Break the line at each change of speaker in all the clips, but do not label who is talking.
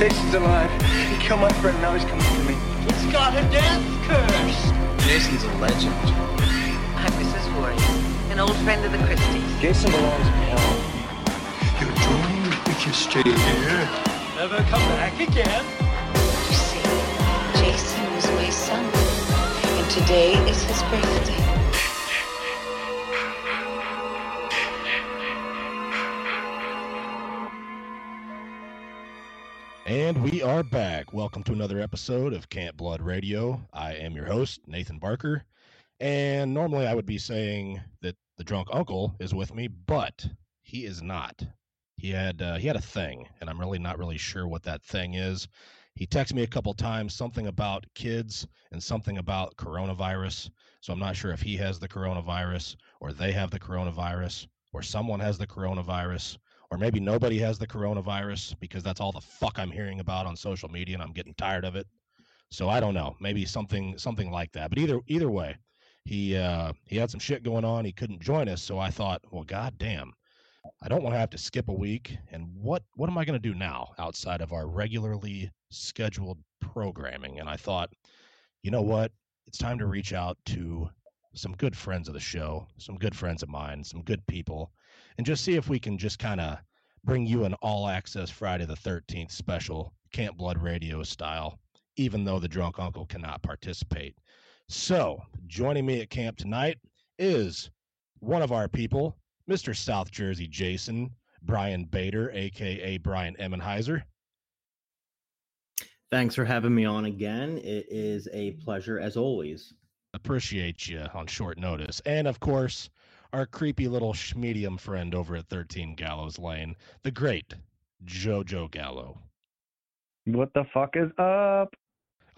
Jason's alive. He killed my friend, now he's coming for me.
He's got a death curse.
Jason's a legend.
I'm Mrs. Voorhees, an old friend of the Christys.
Jason belongs in hell.
You're doomed if you stay here. Never come back again.
You see, Jason was my son, and today is his birthday.
And we are back. Welcome to another episode of Camp Blood Radio. I am your host, Nathan Barker. And normally I would be saying that the drunk uncle is with me, but he is not. He had uh, he had a thing, and I'm really not really sure what that thing is. He texted me a couple times something about kids and something about coronavirus. So I'm not sure if he has the coronavirus or they have the coronavirus or someone has the coronavirus or maybe nobody has the coronavirus because that's all the fuck I'm hearing about on social media and I'm getting tired of it. So I don't know, maybe something something like that. But either either way, he uh, he had some shit going on. He couldn't join us, so I thought, well, god damn, I don't want to have to skip a week. And what what am I going to do now outside of our regularly scheduled programming? And I thought, you know what, it's time to reach out to some good friends of the show, some good friends of mine, some good people, and just see if we can just kind of bring you an all access Friday the 13th special, Camp Blood Radio style, even though the drunk uncle cannot participate. So, joining me at camp tonight is one of our people, Mr. South Jersey Jason, Brian Bader, aka Brian Emmenheiser.
Thanks for having me on again. It is a pleasure as always.
Appreciate you on short notice. And of course, our creepy little medium friend over at 13 Gallows Lane, the great Jojo Gallo.
What the fuck is up?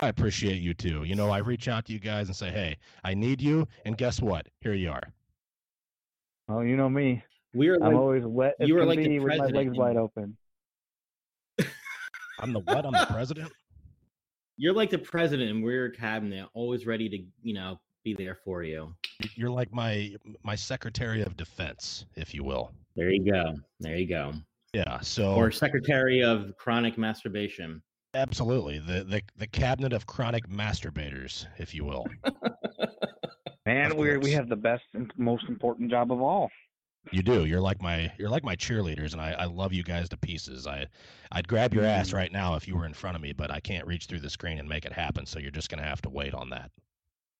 I appreciate you too. You know, I reach out to you guys and say, hey, I need you. And guess what? Here you are.
Oh, you know me.
We are
I'm
like
always wet as
you were
can
like the
be with my legs wide open.
I'm the what? I'm the president?
you're like the president and we're a cabinet, always ready to, you know, be there for you.
You're like my my Secretary of Defense, if you will.
There you go. There you go.
Yeah. So
Or secretary of chronic masturbation.
absolutely the, the the cabinet of chronic masturbators, if you will.
Man,
Of
we we have the best and most important job of all.
You do. You're like my you're like my cheerleaders, and I, I love you guys to pieces. I I'd grab your ass
Mm.
right now if you were in front of me, but I can't reach through the screen and make it happen. So you're just gonna have to wait on that.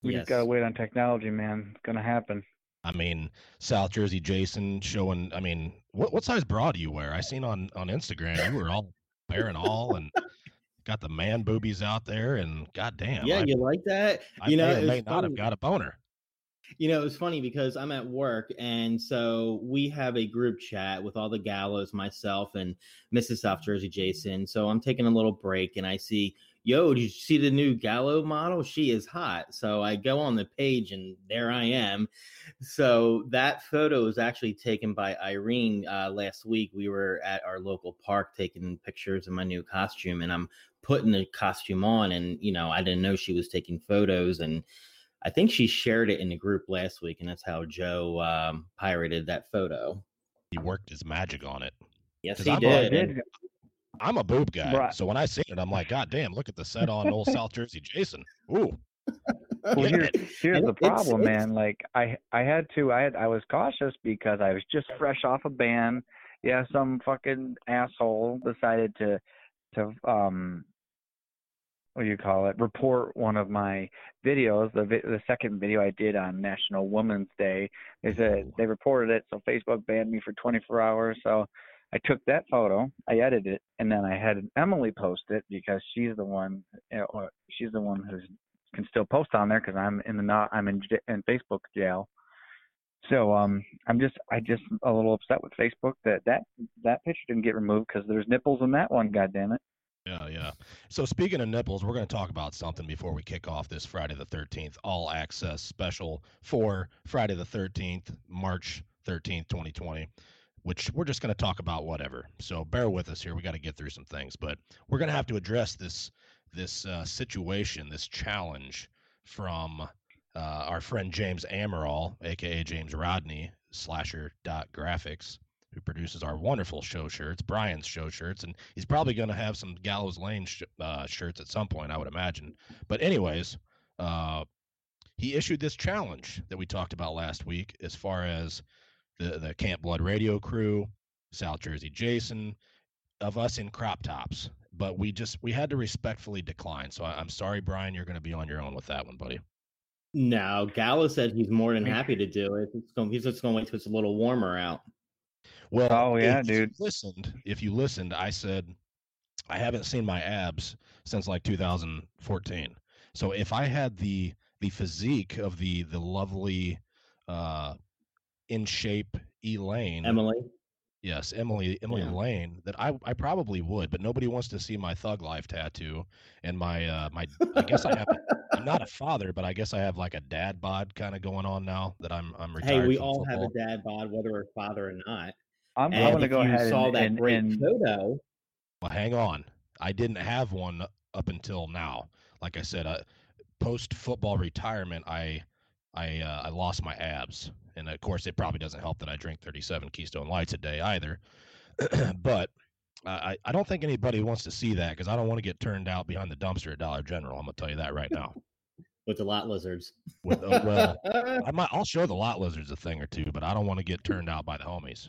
We
yes.
just gotta wait on technology, man. It's gonna happen.
I mean, South Jersey Jason showing. I mean, what what size bra do you wear? I seen on on Instagram you were all bare and all, and got the man boobies out there, and goddamn,
yeah,
I,
you like that?
I
you know,
may may not have got a boner.
You know, it's funny because I'm at work, and so we have a group chat with all the gallows, myself and Mrs. South Jersey Jason. So I'm taking a little break, and I see, yo, did you see the new Gallo model? She is hot. So I go on the page, and there I am. So that photo was actually taken by Irene uh, last week. We were at our local park taking pictures of my new costume, and I'm putting the costume on, and you know, I didn't know she was taking photos, and I think she shared it in the group last week, and that's how Joe um, pirated that photo.
He worked his magic on it.
Yes, he
I'm
did.
did.
And-
I'm a boob guy,
Right.
so when I seen it, I'm like, God damn, look at the set on old South Jersey Jason. Ooh,
Well,
getting
here, here's
And
the problem,
it's-
man. Like I, I had to, I had, I was cautious because I was just fresh off a ban. Yeah, some fucking asshole decided to, to, um, what do you call it? Report one of my videos. The vi- the second video I did on National Women's Day. They said they reported it, so Facebook banned me for 24 hours. So I took that photo, I edited it, and then I had Emily post it because she's the one, or she's the one who can still post on there because I'm in the not I'm in in Facebook jail. So um, I'm just I just a little upset with Facebook that that that picture didn't get removed because there's nipples in that one. God damn it!
Yeah, yeah. So speaking of nipples, we're going to talk about something before we kick off this Friday the 13th all access special for Friday the 13th, March 13th, 2020, which we're just going to talk about whatever. So bear with us here. We got to get through some things, but we're going to have to address this this uh, situation, this challenge from uh, our friend James Amaral, aka James Rodney, slasher dot graphics, who produces our wonderful show shirts, Brian's show shirts, and he's probably going to have some Gallows Lane sh- uh, shirts at some point, I would imagine. But anyways, uh, he issued this challenge that we talked about last week, as far as the the Camp Blood Radio crew, South Jersey Jason, of us in crop tops. But we just we had to respectfully decline. So I, I'm sorry, Brian, you're going to be on your own with that one, buddy.
No, Gallo said he's more than happy to do it. It's going, he's just going to wait till it's a little warmer out.
Well,
Oh, yeah,
if
dude.
You listened, if you listened, I said I haven't seen my abs since like 2014. So if I had the the physique of the the lovely, uh, in shape Elaine,
Emily,
yes, Emily Emily
Yeah.
Lane, that I I probably would, but nobody wants to see my thug life tattoo and my uh my I guess I have a, I'm not a father, but I guess I have like a dad bod kind of going on now that I'm I'm retired.
hey, we
from
all have a dad bod, whether we're father or not.
I'm,
And
I'm gonna
if
go
you
ahead
saw
and,
that
and,
great
and
photo,
Well, hang on. I didn't have one up until now. Like I said, uh, post football retirement, I I uh, I lost my abs, and of course, it probably doesn't help that I drink 37 Keystone Lights a day either. but I I don't think anybody wants to see that because I don't want to get turned out behind the dumpster at Dollar General. I'm gonna tell you that right now.
with the lot lizards.
With uh, well, I might I'll show the lot lizards a thing or two, but I don't want to get turned out by the homies.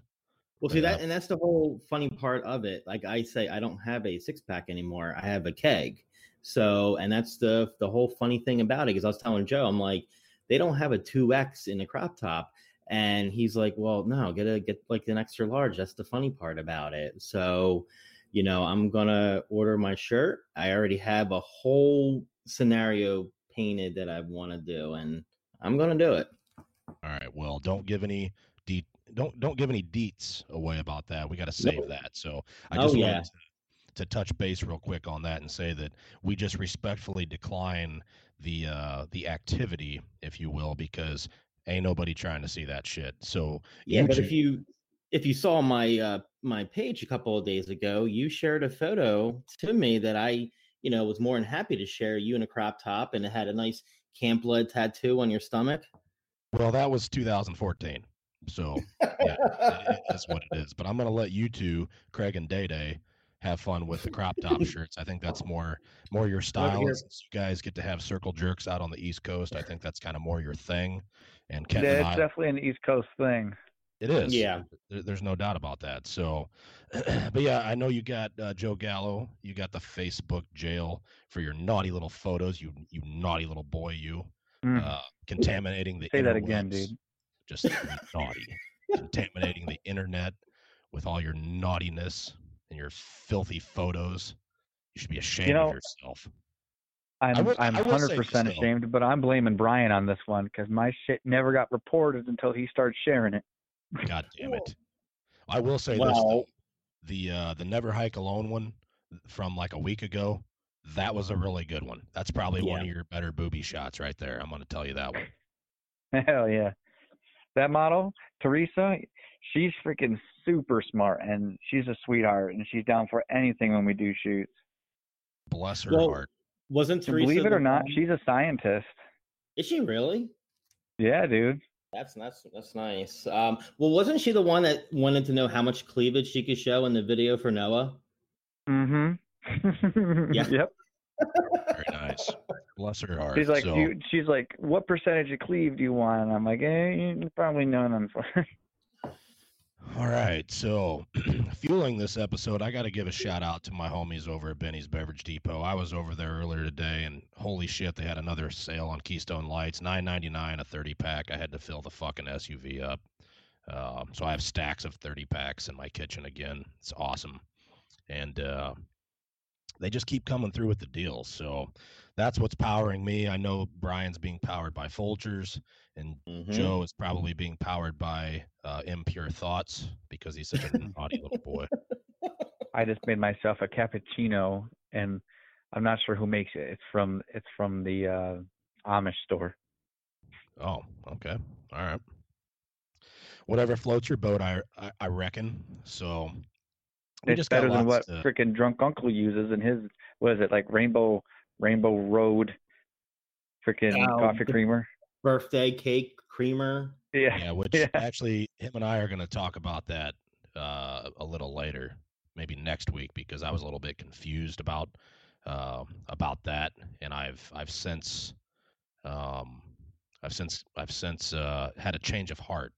Well, see that, and that's the whole funny part of it. Like I say, I don't have a six pack anymore. I have a keg. So, and that's the the whole funny thing about it. Because I was telling Joe, I'm like, they don't have a two X in a crop top, and he's like, well, no, get a get like an extra large. That's the funny part about it. So, you know, I'm gonna order my shirt. I already have a whole scenario painted that I want to do, and I'm gonna do it.
All right. Well, don't give any de- don't don't give any deets away about that. We got to save
Nope.
that. So I
Oh,
just
yeah.
wanted to, to touch base real quick on that and say that we just respectfully decline the uh the activity, if you will, because ain't nobody trying to see that shit. So
Yeah, but if you if you saw my uh my page a couple of days ago, you shared a photo to me that I, you know, was more than happy to share you in a crop top and it had a nice camp blood tattoo on your stomach.
well, that was 2014. So yeah, it, it is what it is. But I'm gonna let you two, Craig and Day Day, have fun with the crop top shirts. I think that's more more your style. since you guys get to have circle jerks out on the East Coast, I think that's kind of more your thing. And Kent
yeah,
and
it's definitely an East Coast thing.
it is.
Yeah.
There's no doubt about that. So, but yeah, I know you got uh, Joe Gallo. You got the Facebook jail for your naughty little photos. You you naughty little boy. You
Mm.
uh, contaminating the
Say that again, dude.
Just naughty, contaminating the internet with all your naughtiness and your filthy photos. You should be ashamed
know,
of yourself.
I'm
will-
I'm
I will say
hundred percent
this, though.
ashamed, but I'm blaming Brian on this one because my shit never got reported until he started sharing it.
God damn it! I will say this: though. The uh, the Never Hike Alone one from like a week ago. That was a really good one. That's probably one of your better booby shots right there. I'm going to tell you that one.
Hell yeah, that model Teresa, she's freaking super smart and she's a sweetheart and she's down for anything when we do shoots.
Bless her
Well,
heart.
wasn't Teresa
Believe it or not, she's a scientist.
Is she really?
Yeah, dude.
That's that's that's nice. Um, well, wasn't she the one that wanted to know how much cleavage she could show in the video for Noah?
Mm-hmm.
Yeah.
Yep.
Very nice. Bless her heart.
She's like,
So,
you, she's like, what percentage of cleave do you want? And I'm like, eh, probably none. Unfortunately.
all right. So, fueling this episode, I got to give a shout out to my homies over at Benny's Beverage Depot. I was over there earlier today, and holy shit, they had another sale on Keystone Lights, nine ninety nine a thirty pack. I had to fill the fucking SUV up. Um, so I have stacks of 30 packs in my kitchen again. It's awesome. And uh, they just keep coming through with the deals. So that's what's powering me. I know Brian's being powered by Folgers, and
Mhm.
Joe is probably being powered by uh, Impure Thoughts because he's such a naughty little boy.
I just made myself a cappuccino, and I'm not sure who makes it. It's from it's from the uh, Amish store.
Oh, okay. All right. Whatever floats your boat, I I, I reckon. So
it's
just
better than what
lots to-
freaking drunk uncle uses in his what is it like Rainbow Rainbow Road freaking
Oh,
coffee creamer.
Birthday cake creamer.
Yeah.
Yeah, which
Yeah.
actually him and I are going to talk about that uh, a little later, maybe next week, because I was a little bit confused about uh, about that, and I've I've since um, I've since I've since uh, had a change of heart.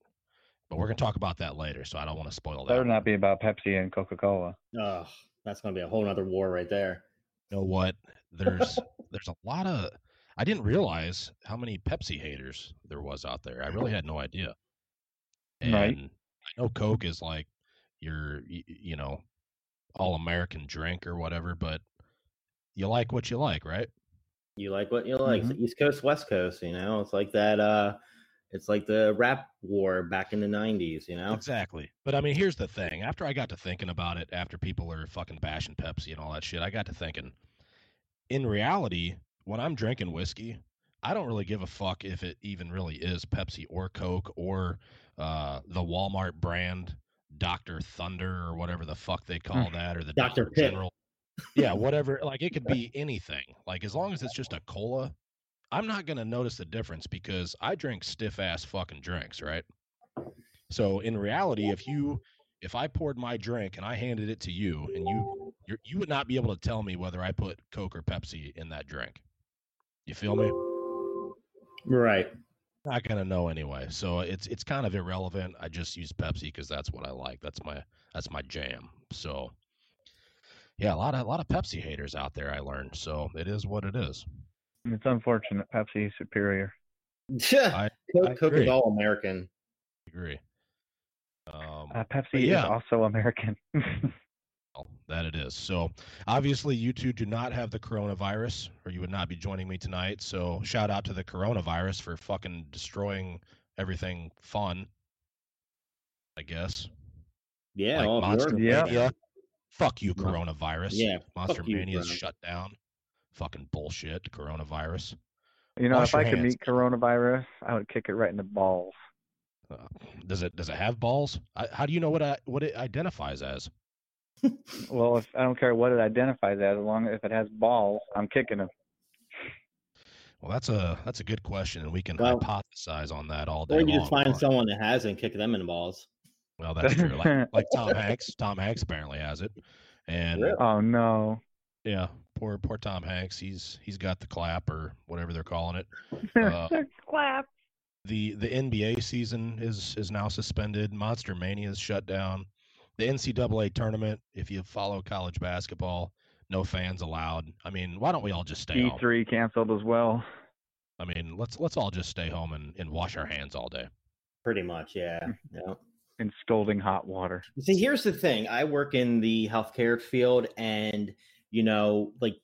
But we're gonna talk about that later, so I don't want to spoil that.
Better not be about Pepsi and Coca Cola.
Oh, that's gonna be a whole other war right there.
You know what? There's there's a lot of I didn't realize how many Pepsi haters there was out there. I really had no idea. And
Right.
I know Coke is like your you know all American drink or whatever, but you like what you like, right?
You like what you like.
Mhm.
East Coast, West Coast, you know? It's like that uh it's like the rap war back in the nineties, you know?
Exactly. But I mean, here's the thing. After I got to thinking about it, after people are fucking bashing Pepsi and all that shit, I got to thinking, in reality, when I'm drinking whiskey, I don't really give a fuck if it even really is Pepsi or Coke or uh, the Walmart brand Dr. Thunder or whatever the fuck they call that, or the
Dr.
Dr. General. Yeah, whatever. Like it could be anything. Like as long as it's just a cola, I'm not gonna notice the difference because I drink stiff ass fucking drinks, right? So in reality, if you if I poured my drink and I handed it to you and you you're, you would not be able to tell me whether I put Coke or Pepsi in that drink. You feel me?
Right.
Not gonna know anyway. So it's it's kind of irrelevant. I just use Pepsi because that's what I like. That's my that's my jam. So yeah, a lot of a lot of Pepsi haters out there. I learned. So it is what it is.
It's unfortunate. Pepsi is superior.
I-
Coke,
I
Coke is all American.
agree. Um,
Uh, Pepsi
But
is also American.
well, that it is. So obviously, you two do not have the coronavirus, or you would not be joining me tonight. So shout out to the coronavirus for fucking destroying everything fun. I guess.
Yeah,
like Monster
your-
Yeah.
Mania. Fuck you, coronavirus.
Yeah,
Monster
fuck you,
Mania is shut down. Fucking bullshit, coronavirus.
you know,
Wash
if I
your
could meet coronavirus, I would kick it right in the balls.
Uh, does it does it have balls? I, how do you know what I, what it identifies as?
Well, if I don't care what it identifies as, as long as if it has balls, I'm kicking them.
Well, that's a that's a good question, and we can
Well-
hypothesize on that all day
Or you
long.
just find
but-
someone that has and kick them in the balls.
Well, that's true. Like, like Tom Hanks. Tom Hanks apparently has it, and
Really?
Oh no.
yeah, poor poor Tom Hanks. He's he's got the clap or whatever they're calling it. Uh,
Clap.
the The NBA season is is now suspended. Monster Mania is shut down. The NCAA tournament, if you follow college basketball, no fans allowed. I mean, why don't we all just stay home?
E3 canceled as well.
I mean, let's let's all just stay home and, and wash our hands all day.
Pretty much, yeah. yeah.
in scalding hot water.
See, here's the thing. I work in the healthcare field, and you know, like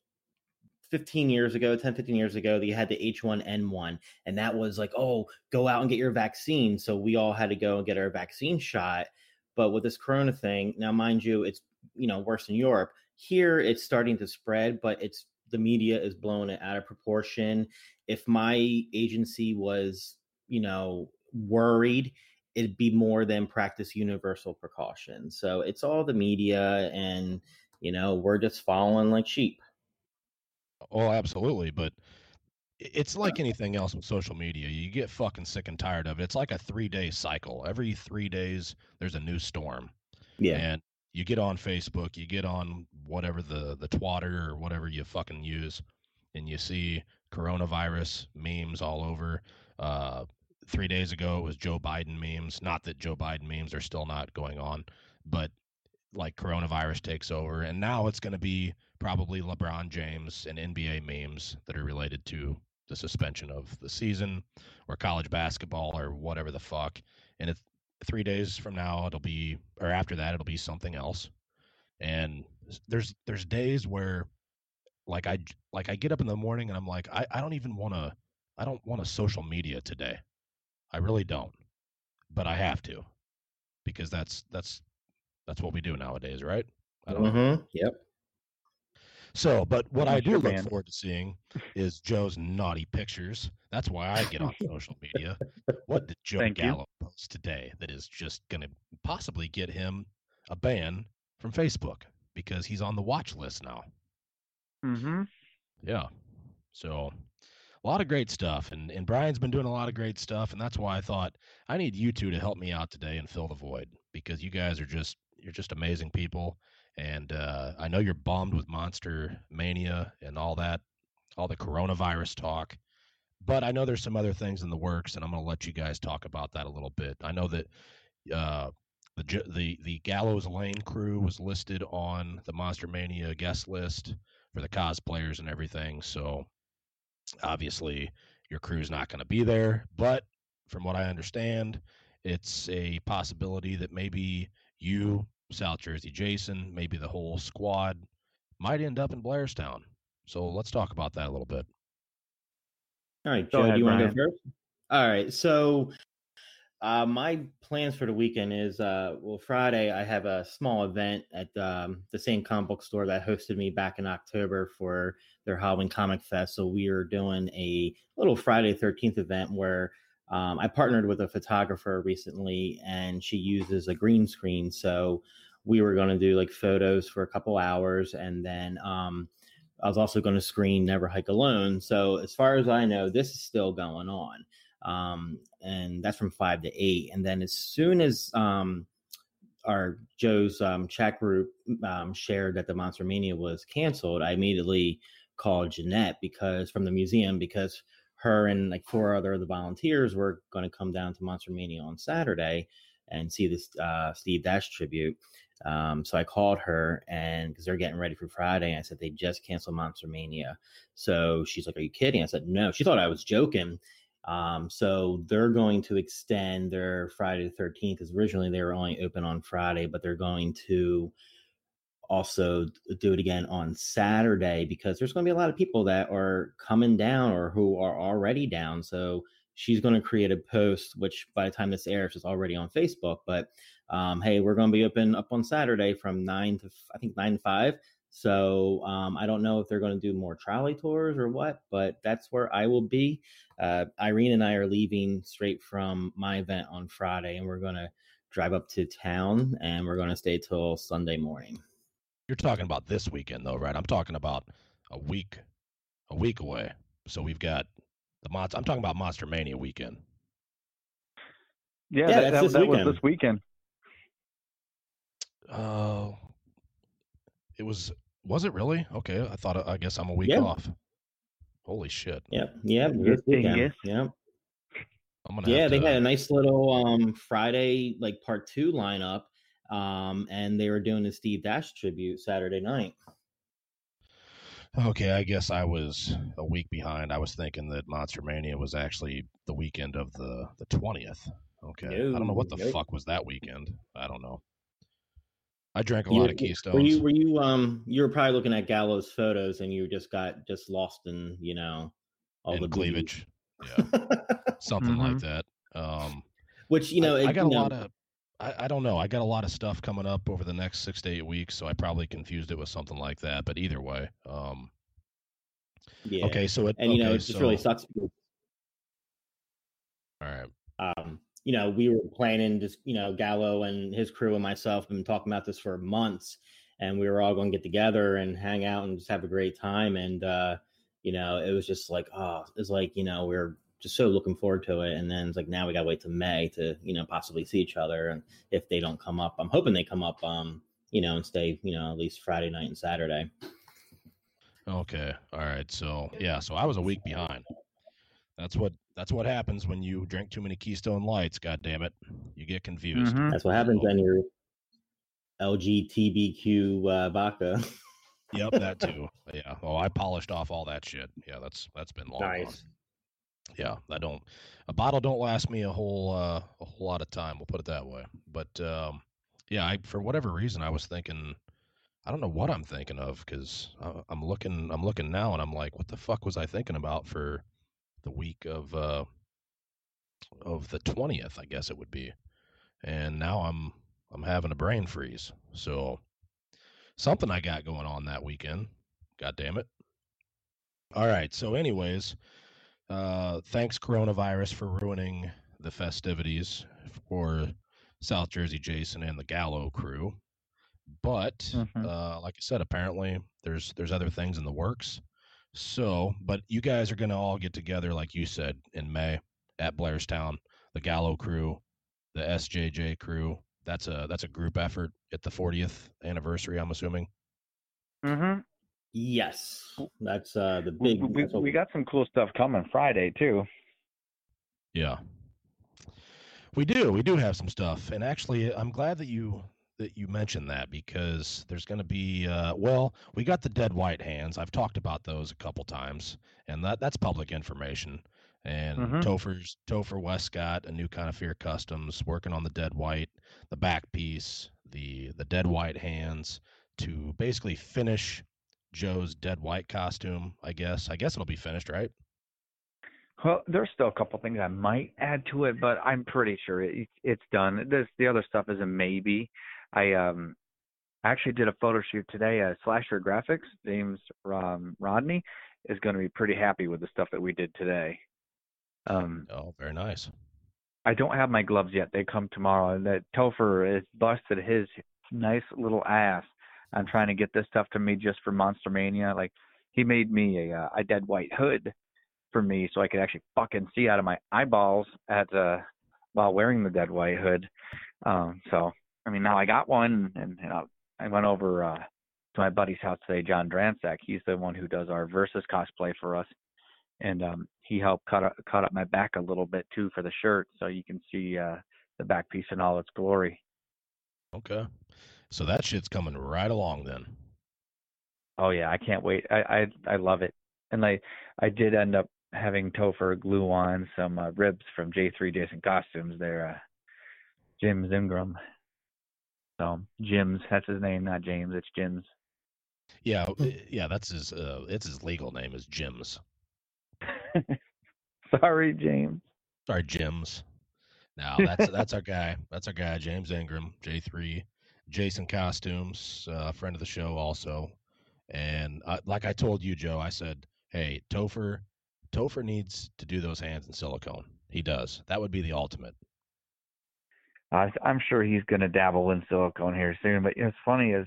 15 years ago, 10, 15 years ago, you had the H1N1, and that was like, oh, go out and get your vaccine. So we all had to go and get our vaccine shot. But with this corona thing, now mind you, it's you know worse in Europe. Here it's starting to spread, but it's the media is blowing it out of proportion. If my agency was, you know, worried, it'd be more than practice universal precaution. So it's all the media, and you know, we're just following like sheep.
Oh, absolutely. But it's like anything else with social media. You get fucking sick and tired of it. It's like a three day cycle. Every three days, there's a new storm.
Yeah.
And you get on Facebook, you get on whatever the, the twatter or whatever you fucking use, and you see coronavirus memes all over. Uh, three days ago, it was Joe Biden memes. Not that Joe Biden memes are still not going on, but like coronavirus takes over. And now it's going to be probably LeBron James and NBA memes that are related to the suspension of the season or college basketball or whatever the fuck. And it's three days from now, it'll be, or after that, it'll be something else. And there's, there's days where like I, like I get up in the morning and I'm like, I, I don't even want to, I don't want a social media today. I really don't, but I have to because that's, that's, that's what we do nowadays, right? I don't.
Mm-hmm. Yep.
So, but what I
Unless
do
you're
look
banned.
forward to seeing is Joe's naughty pictures. That's why I get on social media. What did Joe
Thank you.
Gallo post today that is just going to possibly get him a ban from Facebook because he's on the watch list now?
Mm-hmm.
Yeah. So, a lot of great stuff. And, and Brian's been doing a lot of great stuff. And that's why I thought I need you two to help me out today and fill the void. because you guys are just you're just amazing people, and uh, I know you're bombed with Monster Mania and all that, all the coronavirus talk. But I know there's some other things in the works, and I'm going to let you guys talk about that a little bit. I know that uh, the the the Gallows Lane crew was listed on the Monster Mania guest list for the cosplayers and everything. So obviously your crew's not going to be there, but from what I understand, it's a possibility that maybe you, South Jersey Jason, maybe the whole squad might end up in Blairstown. So let's talk about that a little bit.
All right, Joe, do you want to go first? All right, so uh, my plans for the weekend is uh, well, Friday I have a small event at um, the same comic book store that hosted me back in October for their Halloween Comic Fest. So we are doing a little Friday Thirteenth event where um, I partnered with a photographer recently, and she uses a green screen. So we were going to do like photos for a couple hours, and then um, I was also going to screen Never Hike Alone. So as far as I know, this is still going on um, and that's from five to eight. And then as soon as um, our Joe's um, chat group um, shared that the Monster Mania was canceled, I immediately called Jeanette because from the museum because her and like four other of the volunteers were going to come down to Monster Mania on Saturday and see this uh, Steve Dash tribute. Um, so I called her and because they're getting ready for Friday, I said they just canceled Monster Mania. So she's like, "Are you kidding?" I said, "No." She thought I was joking, um, so they're going to extend their Friday the 13th because originally they were only open on Friday, but they're going to also do it again on Saturday because there's going to be a lot of people that are coming down or who are already down. So she's going to create a post, which by the time this airs is already on Facebook. But um, hey, we're going to be open up on Saturday from nine to I think nine to five. So um, I don't know if they're going to do more trolley tours or what, but that's where I will be. Uh, Irene and I are leaving straight from my event on Friday, and we're going to drive up to town, and we're going to stay till Sunday morning.
You're talking about this weekend, though, right? I'm talking about a week, a week away. So we've got the mods. I'm talking about Monster Mania weekend.
Yeah, yeah that, that, that was this weekend.
Oh, uh, it was was it really? Okay, I thought I guess I'm a week yeah. off. Holy shit.
Yep. Yep. Yes, Yep. yeah, they to... had a nice little um Friday like part two lineup. Um, and they were doing a Steve Dash tribute Saturday night.
Okay, I guess I was a week behind. I was thinking that Monster Mania was actually the weekend of the the twentieth. Okay, no, I don't know what the nope. fuck was that weekend. I don't know. I drank a
you,
lot of Keystones.
Were you were you um you were probably looking at Gallows photos and you just got just lost in you know
all in the cleavage, yeah, something mm-hmm. like that. Um,
which you know
I,
it,
I got
a
know, lot of. I, I don't know. I got a lot of stuff coming up over the next six to eight weeks, so I probably confused it with something like that. But either way, um,
yeah.
Okay, so it
and you
okay,
know it just so, really sucks.
All right.
Um, you know, we were planning just, you know, Gallo and his crew and myself have been talking about this for months. And we were all going to get together and hang out and just have a great time. And, uh, you know, it was just like, oh, it's like, you know, we are just so looking forward to it. And then it's like, now we got to wait to May to, you know, possibly see each other. And if they don't come up, I'm hoping they come up, um, you know, and stay, you know, at least Friday night and Saturday.
Okay. All right. So, yeah. So I was a week behind. That's what that's what happens when you drink too many Keystone Lights. God damn it, you get confused.
Mm-hmm. That's what happens when you're LGBTQ uh, vodka.
yep, that too. Yeah. Oh, I polished off all that shit. Yeah, that's that's been long. Nice. Gone. Yeah, I don't. A bottle don't last me a whole uh, a whole lot of time. We'll put it that way. But um, yeah, I for whatever reason I was thinking. I don't know what I'm thinking of because I'm looking. I'm looking now, and I'm like, what the fuck was I thinking about for the week of uh, of the twentieth, I guess it would be. And now I'm I'm having a brain freeze. So something I got going on that weekend. God damn it. All right. So, anyways, uh, thanks coronavirus for ruining the festivities for South Jersey Jason and the Gallo crew. But mm-hmm. uh, like I said, apparently there's there's other things in the works. So, but you guys are going to all get together, like you said, in May at Blairstown, the Gallo crew, the SJJ crew, That's a that's a group effort at the 40th anniversary. I'm assuming.
Mm-hmm.
Yes, that's uh the big.
we,
that's what
we got some cool stuff coming Friday too.
Yeah. We do. We do have some stuff. And actually, I'm glad that you that you mentioned that because there's going to be uh well, we got the dead white hands. I've talked about those a couple times and that that's public information. And
Mhm.
Topher's Topher Westcott, a new kind of fear customs, working on the dead white, the back piece, the the dead white hands to basically finish Joe's dead white costume, I guess. I guess it'll be finished, right?
Well, there's still a couple things I might add to it, but I'm pretty sure it, it's done. This the other stuff is a maybe. I um actually did a photo shoot today. Uh, Slasher Graphics, James um, Rodney, is going to be pretty happy with the stuff that we did today. Um,
Oh, very nice.
I don't have my gloves yet. They come tomorrow. And that Topher has busted his nice little ass on trying to get this stuff to me just for Monster Mania. Like he made me a uh, a dead white hood for me so I could actually fucking see out of my eyeballs at uh while wearing the dead white hood. Um so I mean now I got one and, and I, I went over uh to my buddy's house today, John Dransak. He's the one who does our versus cosplay for us. And um he helped cut up cut up my back a little bit too for the shirt so you can see uh the back piece in all its glory.
Okay. So that shit's coming right along then.
Oh yeah, I can't wait. I I I love it. And I I did end up having Topher glue on some uh, ribs from J3 Jason Costumes there. Uh, Jim's Ingram. So Jim's that's his name, not James. It's Jim's.
Yeah, yeah, that's his uh it's his legal name is Jim's.
Sorry, James.
Sorry, Jim's. Now that's that's our guy. That's our guy, James Ingram, J3, Jason Costumes, uh, friend of the show also. And uh, like I told you, Joe, I said, "Hey, Topher, Topher needs to do those hands in silicone. He does. That would be the ultimate."
Uh, I'm sure he's going to dabble in silicone here soon. But know, what's funny is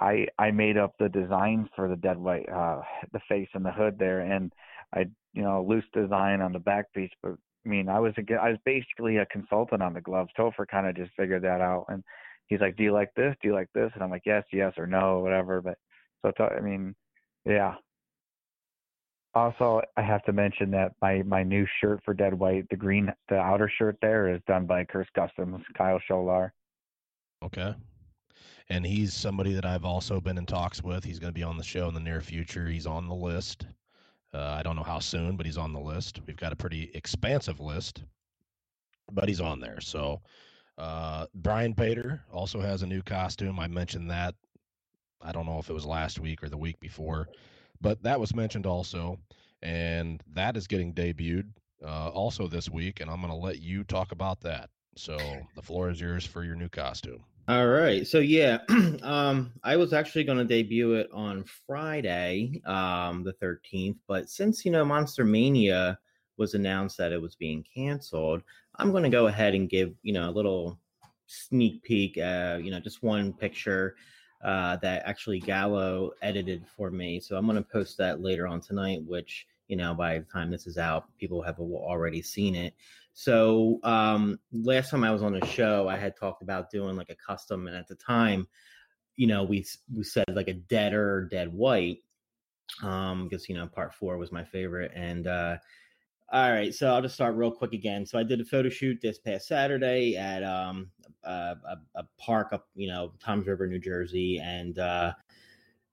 I I made up the designs for the dead white, uh, the face and the hood there, and I you know loose design on the back piece. But I mean, I was a, I was basically a consultant on the gloves. Topher kind of just figured that out, and he's like, "Do you like this? Do you like this?" And I'm like, "Yes, yes, or no, whatever." But so I mean, yeah. Also, I have to mention that my my new shirt for Dead White, the green, the outer shirt there is done by Curse Customs, Kyle Scholar.
Okay. And he's somebody that I've also been in talks with. He's going to be on the show in the near future. He's on the list. Uh, I don't know how soon, but he's on the list. We've got a pretty expansive list, but he's on there. So, uh, Brian Bader also has a new costume. I mentioned that. I don't know if it was last week or the week before, but that was mentioned also. And that is getting debuted uh, also this week. And I'm going to let you talk about that. So, the floor is yours for your new costume.
All right. So yeah, um, I was actually going to debut it on Friday, um, the 13th, but since you know Monster Mania was announced that it was being canceled, I'm going to go ahead and give you know a little sneak peek. Uh, you know, just one picture uh, that actually Gallo edited for me. So I'm going to post that later on tonight, which you know by the time this is out, people have already seen it. So um, last time I was on the show, I had talked about doing like a custom, and at the time, you know, we we said like a deader dead white, um, because you know part four was my favorite. And uh, all right, so I'll just start real quick again. So I did a photo shoot this past Saturday at um a, a, a park up, you know, Toms River, New Jersey, and uh,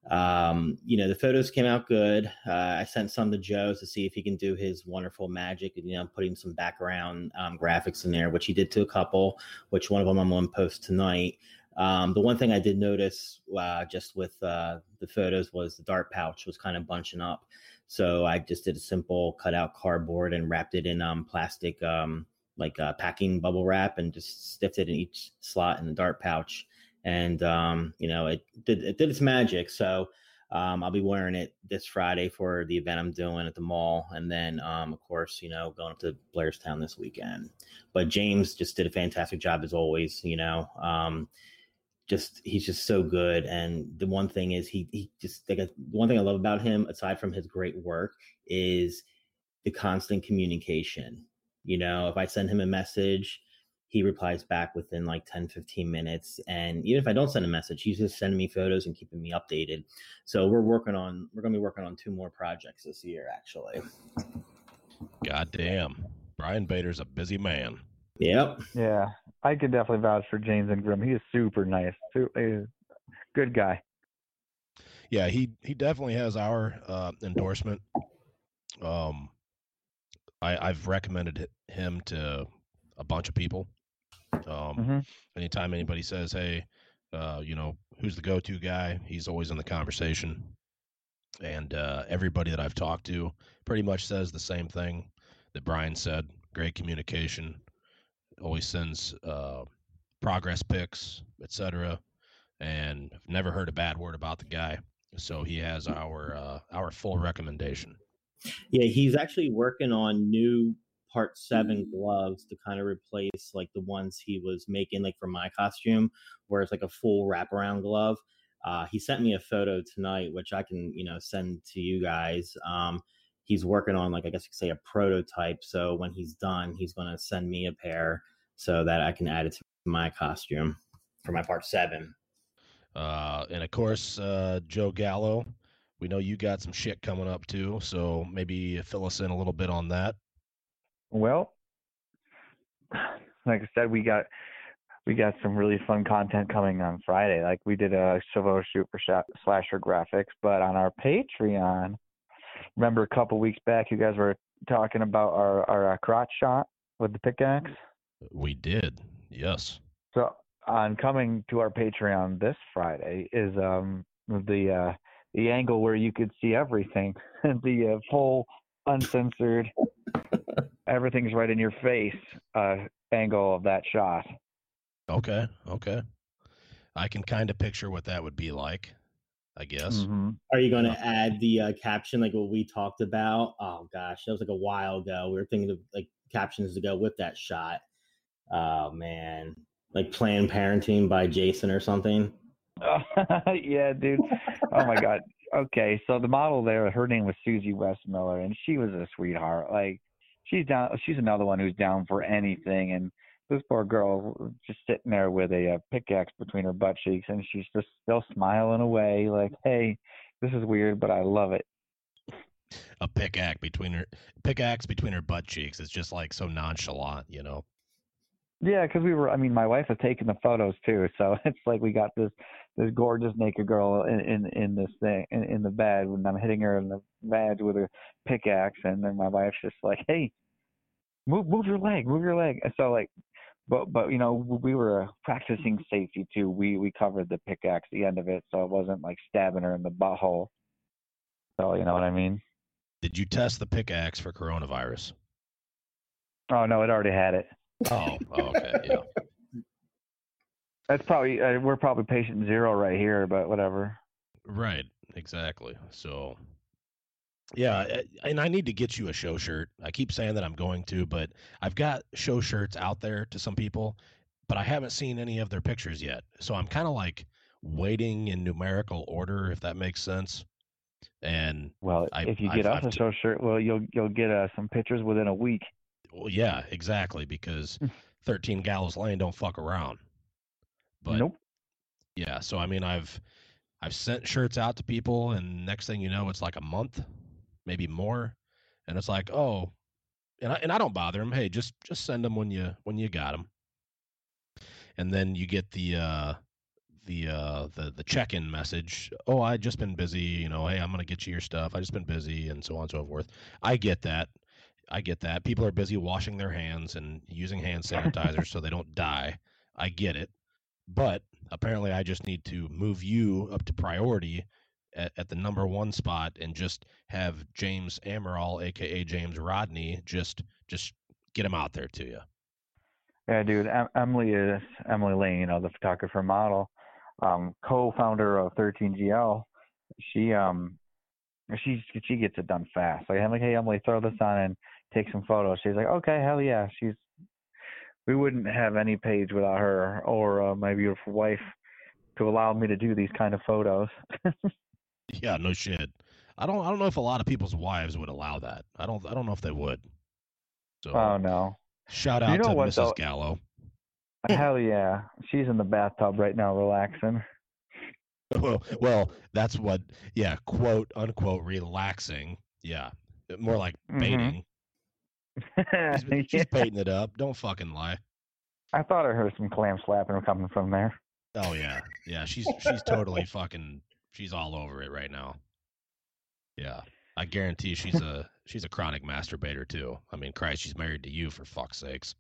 um, you know, the photos came out good. Uh, I sent some to Joe to see if he can do his wonderful magic, you know, putting some background um, graphics in there, which he did to a couple, which one of them I'm on post tonight. Um, the one thing I did notice uh, just with uh, the photos was the dart pouch was kind of bunching up. So I just did a simple cutout cardboard and wrapped it in um, plastic, um, like uh, packing bubble wrap, and just stiffed it in each slot in the dart pouch and um, you know it did it did its magic. So um, I'll be wearing it this Friday for the event I'm doing at the mall, and then um, of course you know going up to Blairstown this weekend. But James just did a fantastic job as always. You know, um, just he's just so good. And the one thing is he he just like one thing I love about him aside from his great work is the constant communication. You know, if I send him a message he replies back within like 10 15 minutes and even if i don't send a message he's just sending me photos and keeping me updated so we're working on we're going to be working on two more projects this year actually
God damn. Brian Bader's a busy man.
Yep
Yeah, I could definitely vouch for James Ingram. He is super nice. Su- He's a good guy.
Yeah, he he definitely has our uh, endorsement. Um, I I've recommended him to a bunch of people. Um,
hmm
anytime anybody says, "Hey, uh, you know, who's the go-to guy?" He's always in the conversation. And uh, everybody that I've talked to pretty much says the same thing that Brian said. Great communication. Always sends uh, progress pics, etc. And I've never heard a bad word about the guy. So he has our uh, our full recommendation.
yeah he's actually working on new part seven gloves to kind of replace like the ones he was making like for my costume where it's like a full wraparound glove uh, he sent me a photo tonight which i can you know send to you guys um, he's working on like i guess you could say a prototype so when he's done he's going to send me a pair so that i can add it to my costume for my part seven
Uh, and of course, uh, Joe Gallo. We know you got some shit coming up too, so maybe fill us in a little bit on that.
Well, like I said, we got we got some really fun content coming on Friday. Like we did a photo shoot for Sha- Slasher Graphics, but on our Patreon, remember a couple weeks back, you guys were talking about our our uh, crotch shot with the pickaxe.
We did, yes.
So on coming to our Patreon this Friday is um the uh the angle where you could see everything, the uh, full uncensored, everything's right in your face uh angle of that shot.
Okay, okay. I can kind of picture what that would be like. I guess.
hmm
Are you going to
Yeah.
add the uh, caption like what we talked about? Oh gosh, that was like a while ago. We were thinking of like captions to go with that shot. Oh man, like Planned Parenting by Jason or something.
yeah, dude. Oh my god. Okay, so the model there, her name was Susie Westmiller, and she was a sweetheart. Like, she's down. She's another one who's down for anything. And this poor girl just sitting there with a, uh pickaxe between her butt cheeks, and she's just still smiling away, like, "Hey, this is weird, but I love it."
A pickaxe between her pickaxe between her butt cheeks is just like so nonchalant, you know.
Yeah, because we were. I mean, my wife was taken the photos too, so it's like we got this this gorgeous naked girl in in, in this thing in, in the bed when I'm hitting her in the bed with a pickaxe, and then my wife's just like, "Hey, move move your leg, move your leg." And so like, but but you know we were practicing safety too. We we covered the pickaxe the end of it, so it wasn't like stabbing her in the butthole. So you know what I mean?
Did you test the pickaxe for coronavirus?
Oh no, it already had it.
Oh, oh, okay, yeah.
That's probably uh, we're probably patient zero right here, but whatever.
Right, exactly. So, yeah, and I need to get you a show shirt. I keep saying that I'm going to, but I've got show shirts out there to some people, but I haven't seen any of their pictures yet. So I'm kind of like waiting in numerical order, if that makes sense. And
Well,
I-
if you
I've-
get us
I've
a show shirt, well, you'll you'll get uh, some pictures within a week.
well, yeah, exactly, because 13 Gallows Lane don't fuck around. But
nope.
yeah, so I mean, I've I've sent shirts out to people, and next thing you know, it's like a month, maybe more, and it's like, oh, and I and I don't bother them. Hey, just just send them when you when you got them, and then you get the uh the uh the the check-in message. Oh, I just been busy. You know, hey, I'm gonna get you your stuff. I just been busy, and so on and so forth. I get that. I get that. People are busy washing their hands and using hand sanitizer so they don't die. I get it. But apparently, I just need to move you up to priority at, at the number one spot and just have James Amaral, aka James Rodney, just just get him out there to you.
Yeah, dude. Em- Emily is Emily Lane, you know, the photographer model, um, co-founder of 13GL. She um, she she gets it done fast. Like I'm like, hey Emily, throw this on and take some photos. She's like, okay, hell yeah. She's we wouldn't have any page without her or uh, my beautiful wife to allow me to do these kind of photos.
Yeah, no shit. I don't I don't know if a lot of people's wives would allow that. I don't I don't know if they would. So
oh no.
shout
You
out
know
to
what,
Mrs.
though?
Gallo.
Hell yeah. She's in the bathtub right now relaxing.
well, well, that's what, yeah, quote unquote, relaxing. Yeah, more like
Mhm.
baiting. She's, she's
Yeah.
baiting it up. Don't fucking lie.
I thought I heard some clam slapping coming from there.
Oh yeah, yeah. She's she's totally fucking. She's all over it right now. Yeah, I guarantee she's a she's a chronic masturbator too. I mean, Christ, she's married to you for fuck's sakes.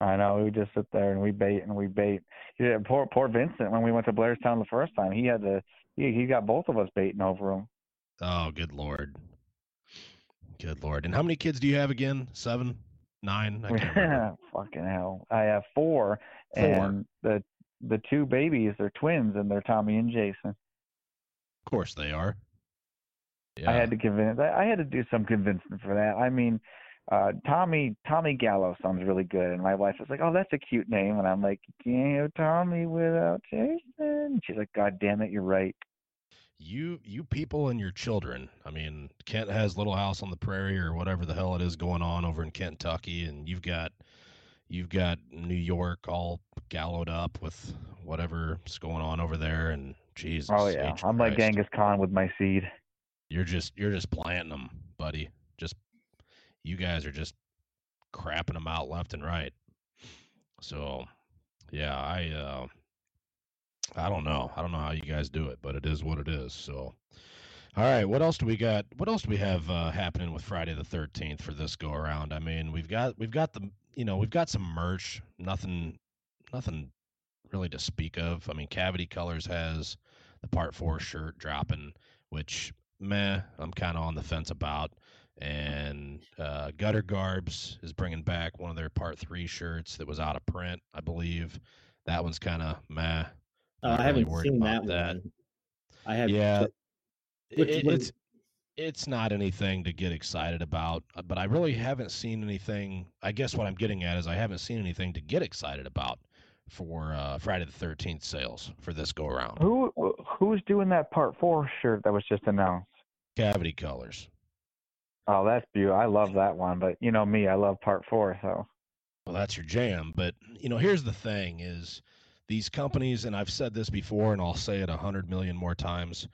I know. We just sit there and we bait and we bait. Yeah, poor poor Vincent. When we went to Blairstown the first time, he had to. He he got both of us baiting over him.
Oh, good lord. Good lord. And how many kids do you have again? Seven, nine? I can't.
Fucking hell! I have four,
Four.
and the the two babies they're twins, and they're Tommy and Jason.
Of course they are. Yeah.
I had to convince. I, I had to do some convincing for that. I mean, uh Tommy Tommy Gallo sounds really good, and my wife was like, "Oh, that's a cute name," and I'm like, "Yeah, Tommy without Jason." And she's like, "God damn it, you're right."
you you people and your children. I mean, Kent has Little House on the Prairie or whatever the hell it is going on over in Kentucky, and you've got you've got New York all gallowed up with whatever's going on over there. And Jesus,
Oh yeah,
H.
I'm like Genghis Khan with my seed.
You're just you're just planting them, buddy. Just you guys are just crapping them out left and right. So, yeah, I uh I don't know. I don't know how you guys do it, but it is what it is. So, all right, what else do we got? What else do we have uh, happening with Friday the 13th for this go around? I mean, we've got we've got the, you know, we've got some merch, nothing nothing really to speak of. I mean, Cavity Colors has the part 4 shirt dropping, which meh, I'm kind of on the fence about. And uh, Gutter Garbs is bringing back one of their part 3 shirts that was out of print, I believe. That one's kind of meh.
Oh, I haven't
worried
seen that,
that.
one. I have.
Yeah, it,
what
it's it's not anything to get excited about, uh, but I really haven't seen anything. I guess what I'm getting at is I haven't seen anything to get excited about for uh, Friday the 13th sales for this go around.
Who who's doing that part four shirt that was just announced?
Cavity colors.
Oh, that's beautiful. I love that one, but you know me, I love part four. So
Well, that's your jam. But you know, here's the thing: is these companies, and I've said this before, and I'll say it a hundred million more times.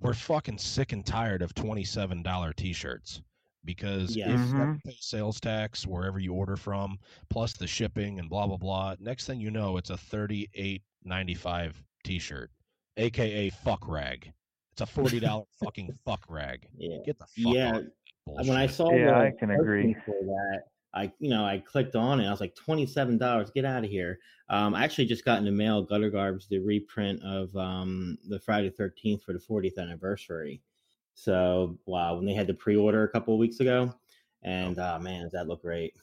We're fucking sick and tired of twenty-seven dollar T-shirts because
Yeah.
if you have
Mhm.
to pay sales tax wherever you order from, plus the shipping and blah blah blah. Next thing you know, it's a thirty-eight ninety-five T-shirt, aka fuck rag. It's a forty dollar fucking fuck rag.
Yeah.
Get the fuck
Yeah.
out.
When I saw
Yeah, I can agree.
for that, I you know I clicked on it. I was like twenty seven dollars. Get out of here. Um, I actually just got in the mail Gutter Garbs the reprint of um the Friday thirteenth for the fortieth anniversary. So wow, when they had the pre order a couple of weeks ago, oh. and oh man, does that look great?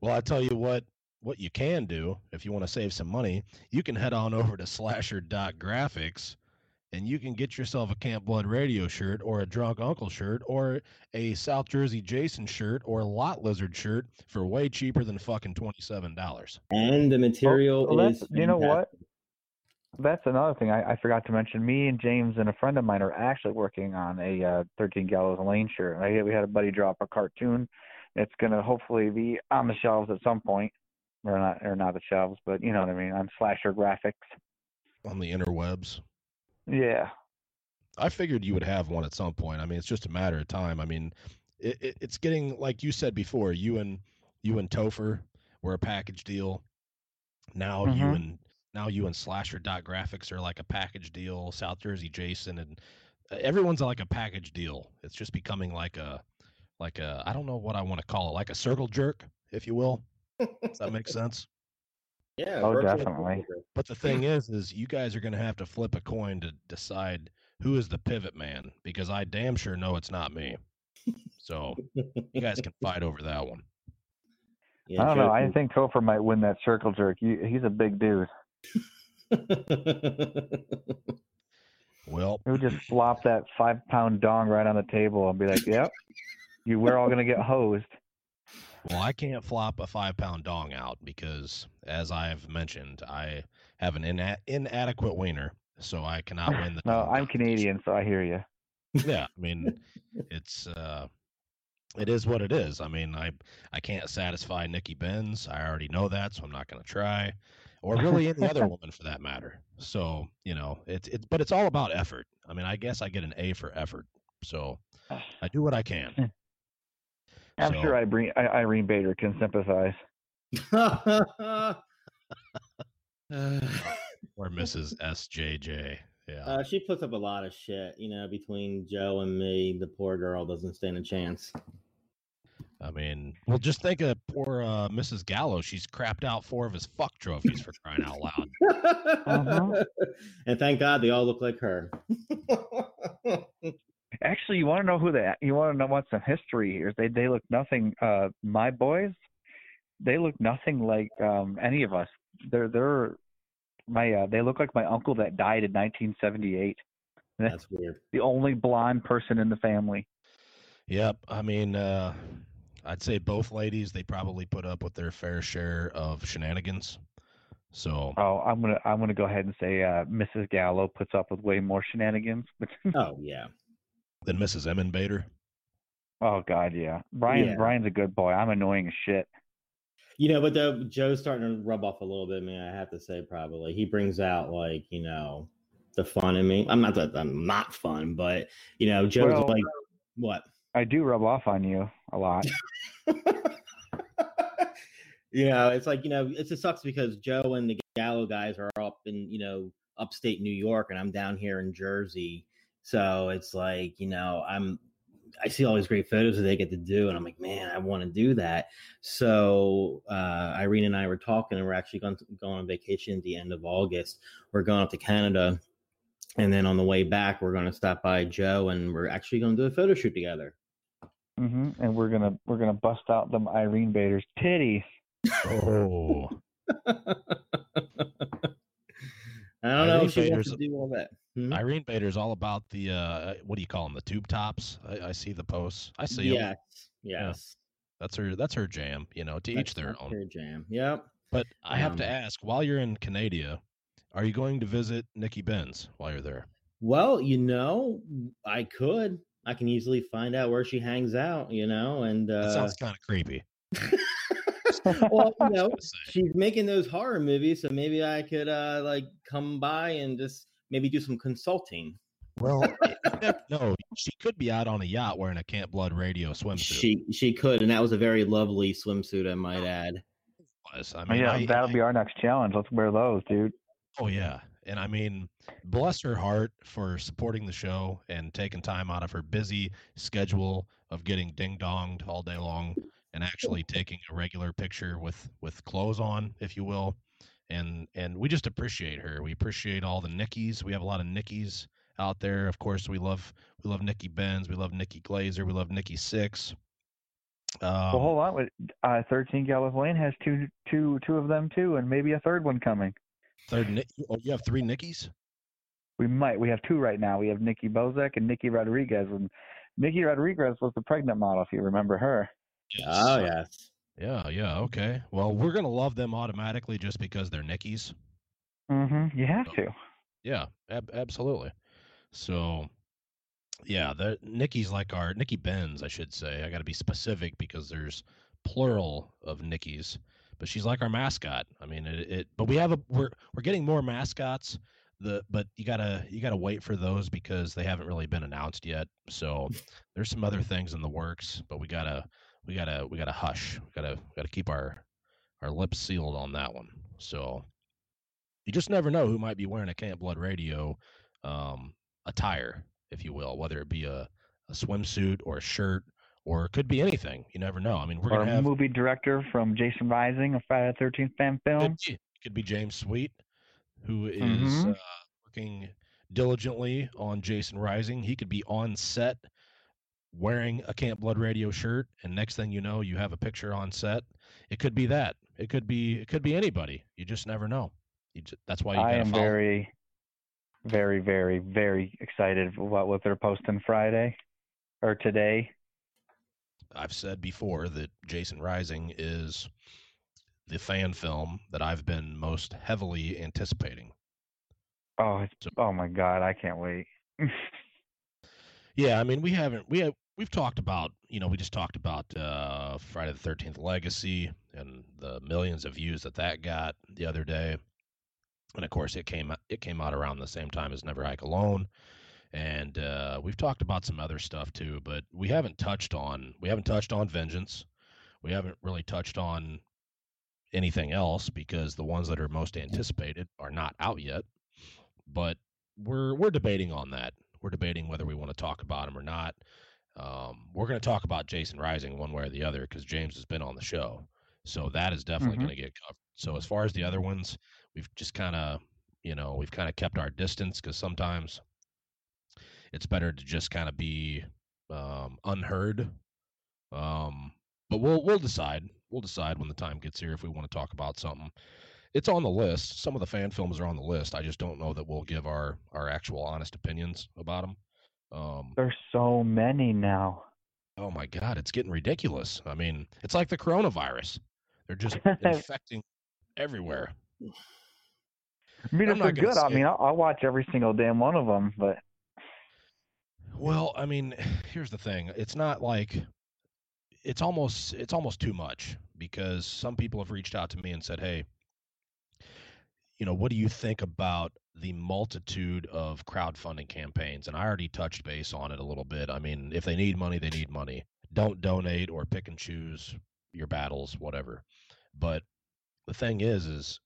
Well, I tell you what, what you can do if you want to save some money, you can head on over to slasher.graphics and you can get yourself a Camp Blood Radio shirt or a Drunk Uncle shirt or a South Jersey Jason shirt or a Lot Lizard shirt for way cheaper than fucking $27.
And the oh, material
well,
is
you know what? That's another thing I, I forgot to mention. Me and James and a friend of mine are actually working on a uh, 13 Gallows Lane shirt. I, we had a buddy drop a cartoon. It's gonna hopefully be on the shelves at some point, or not, or not the shelves, but you know what I mean, on Slasher Graphics.
On the interwebs.
Yeah.
I figured you would have one at some point. I mean, it's just a matter of time. I mean, it, it, it's getting like you said before. You and you and Topher were a package deal. Now you
Mhm.
and now you and Slasher Dot Graphics are like a package deal. South Jersey Jason and uh, everyone's like a package deal. It's just becoming like a like a I don't know what I want to call it, like a circle jerk, if you will. Does that make sense?
Yeah.
Oh, definitely.
But the thing is, is you guys are going to have to flip a coin to decide who is the pivot man because I damn sure know it's not me. So you guys can fight over that one.
Yeah,
I don't know. I think Topher might win that circle jerk. You, he's a big dude.
Well,
He'll just flop that five pound dong right on the table and be like, "Yep, you we're all gonna get hosed."
well, I can't flop a five pound dong out because, as I've mentioned, I have an ina- inadequate wiener, so I cannot win the.
No, I'm. Canadian, so I hear you.
Yeah, I mean, it's uh, it is what it is. I mean, I I can't satisfy Nikki Benz. I already know that, so I'm not going to try, or really any other woman for that matter. So you know, it's it's but it's all about effort. I mean, I guess I get an A for effort. So I do what I can.
I'm
So-
sure Irene, I- Irene Bader can sympathize.
Or Mrs. SJJ. Yeah.
Uh, she puts up a lot of shit, you know, between Joe and me. The poor girl doesn't stand a chance.
I mean, well, just think of poor uh, Mrs. Gallo. She's crapped out four of his fuck trophies for crying out loud.
Uh-huh.
And thank God they all look like her.
Actually, you want to know who they? You want to know what some history here? They they look nothing. Uh, my boys, they look nothing like um any of us. They're they're my uh, they look like my uncle that died in 1978.
That's weird.
The only blonde person in the family.
Yep. I mean, uh, I'd say both ladies, they probably put up with their fair share of shenanigans. So,
Oh, I'm gonna I'm gonna go ahead and say uh, Mrs. Gallo puts up with way more shenanigans.
Oh yeah.
than Mrs. Emmon Bader.
oh God, yeah. Brian
Yeah.
Brian's a good boy. I'm annoying as shit.
You know, but though Joe's starting to rub off a little bit. Man, I have to say, probably he brings out like you know the fun in me. I'm not that I'm not fun, but you know, Joe's
Well-
like what?
I do rub off on you a lot.
know, it's like you know, it just sucks because Joe and the Gallo guys are up in you know upstate New York, and I'm down here in Jersey. So it's like you know, I'm I see all these great photos that they get to do, and I'm like, man, I want to do that. So uh, Irene and I were talking, and we're actually going to, going on vacation at the end of August. We're going up to Canada, and then on the way back, we're going to stop by Joe, and we're actually going to do a photo shoot together.
Hmm And we're gonna we're gonna bust out them Irene Bader's titties.
Oh,
I don't know
Irene
if she
Bader's-
wants to do all that. Hmm?
Irene Bader's all about the, uh, what do you call them? The tube tops. I, I see the posts. I see 'em.
Yes, yes.
That's her, that's her jam, you know, to each their own.
her jam. Yep.
But I have to
Um,
ask, while you're in Canada, are you going to visit Nikki Benz while you're there?
Well, you know, I could. I can easily find out where she hangs out. You know, and
That
uh,
sounds kind of creepy.
well, you know,
Gonna say.
she's making those horror movies, so maybe I could uh like come by and just maybe do some consulting.
Well, you never. She could be out on a yacht wearing a Camp Blood Radio swimsuit.
She she could, and that was a very lovely swimsuit, I might add.
was. I
Oh,
mean,
yeah,
I-
that'll
I-
be our next challenge. Let's wear those, dude.
Oh yeah, and I mean, bless her heart for supporting the show and taking time out of her busy schedule of getting ding donged all day long and actually taking a regular picture with with clothes on, if you will. And and we just appreciate her. We appreciate all the Nickies. We have a lot of Nickies out there. Of course, we love we love Nikki Benz. We love Nikki Glazer. We love Nikki Sixx. Um,
well, hold on. Uh, Thirteen Gallows Lane has two two two of them too, and maybe a third one coming.
Third, Nick. Oh, you have three Nickies.
We might. We have two right now. We have Nikki Bozek and Nikki Rodriguez, and Nikki Rodriguez was the pregnant model, if you remember her.
Oh yes.
Yeah, yeah, okay. Well, we're gonna love them automatically just because they're Nickies.
Mm-hmm. You have to.
Yeah, ab- absolutely. So, yeah, the Nikki's like our Nikki Benz, I should say. I got to be specific because there's plural of Nikki's, but she's like our mascot. I mean, it, it. But we have a we're we're getting more mascots. The but you gotta you gotta wait for those because they haven't really been announced yet. So there's some other things in the works, but we gotta we gotta we gotta hush. We gotta we gotta keep our our lips sealed on that one. So you just never know who might be wearing a Camp Blood Radio um, attire, if you will, whether it be a, a swimsuit or a shirt or it could be anything. You never know. I mean, we're
Or
gonna
a
have
movie director from Jason Rising, a Friday the Thirteenth fan film.
could be, could be James Sweet, who is
Mhm.
uh, working diligently on Jason Rising. He could be on set wearing a Camp Blood Radio shirt, and next thing you know, you have a picture on set. It could be that. It could be. It could be anybody. You just never know. You just, that's why you
I am
follow.
very, very, very, very excited about what they're posting Friday or today.
I've said before that Jason Rising is the fan film that I've been most heavily anticipating.
Oh,
So-
oh my God, I can't wait.
Yeah, I mean we haven't we have we've talked about, you know, we just talked about uh, Friday the Thirteenth Legacy and the millions of views that that got the other day, and of course it came it came out around the same time as Never Hike Alone, and uh, we've talked about some other stuff too, but we haven't touched on we haven't touched on Vengeance, we haven't really touched on anything else because the ones that are most anticipated are not out yet, but we're we're debating on that. We're debating whether we want to talk about them or not. Um, we're going to talk about Jason Rising one way or the other because James has been on the show, so that is definitely
Mhm.
going to get covered. So as far as the other ones, we've just kind of, you know, we've kind of kept our distance because sometimes it's better to just kind of be um, unheard. Um, but we'll we'll decide. We'll decide when the time gets here if we want to talk about something. It's on the list. Some of the fan films are on the list. I just don't know that we'll give our our actual honest opinions about them. Um,
There's so many now.
Oh my God, it's getting ridiculous. I mean, it's like the coronavirus. They're just infecting everywhere.
I mean, if
not
they're good, I mean, I'll, I'll watch every single damn one of them. But
Well, I mean, here's the thing. It's not like it's almost it's almost too much because some people have reached out to me and said, "Hey, you know, what do you think about the multitude of crowdfunding campaigns?" And I already touched base on it a little bit. I mean, if they need money, they need money. Don't donate or pick and choose your battles, whatever. But the thing is is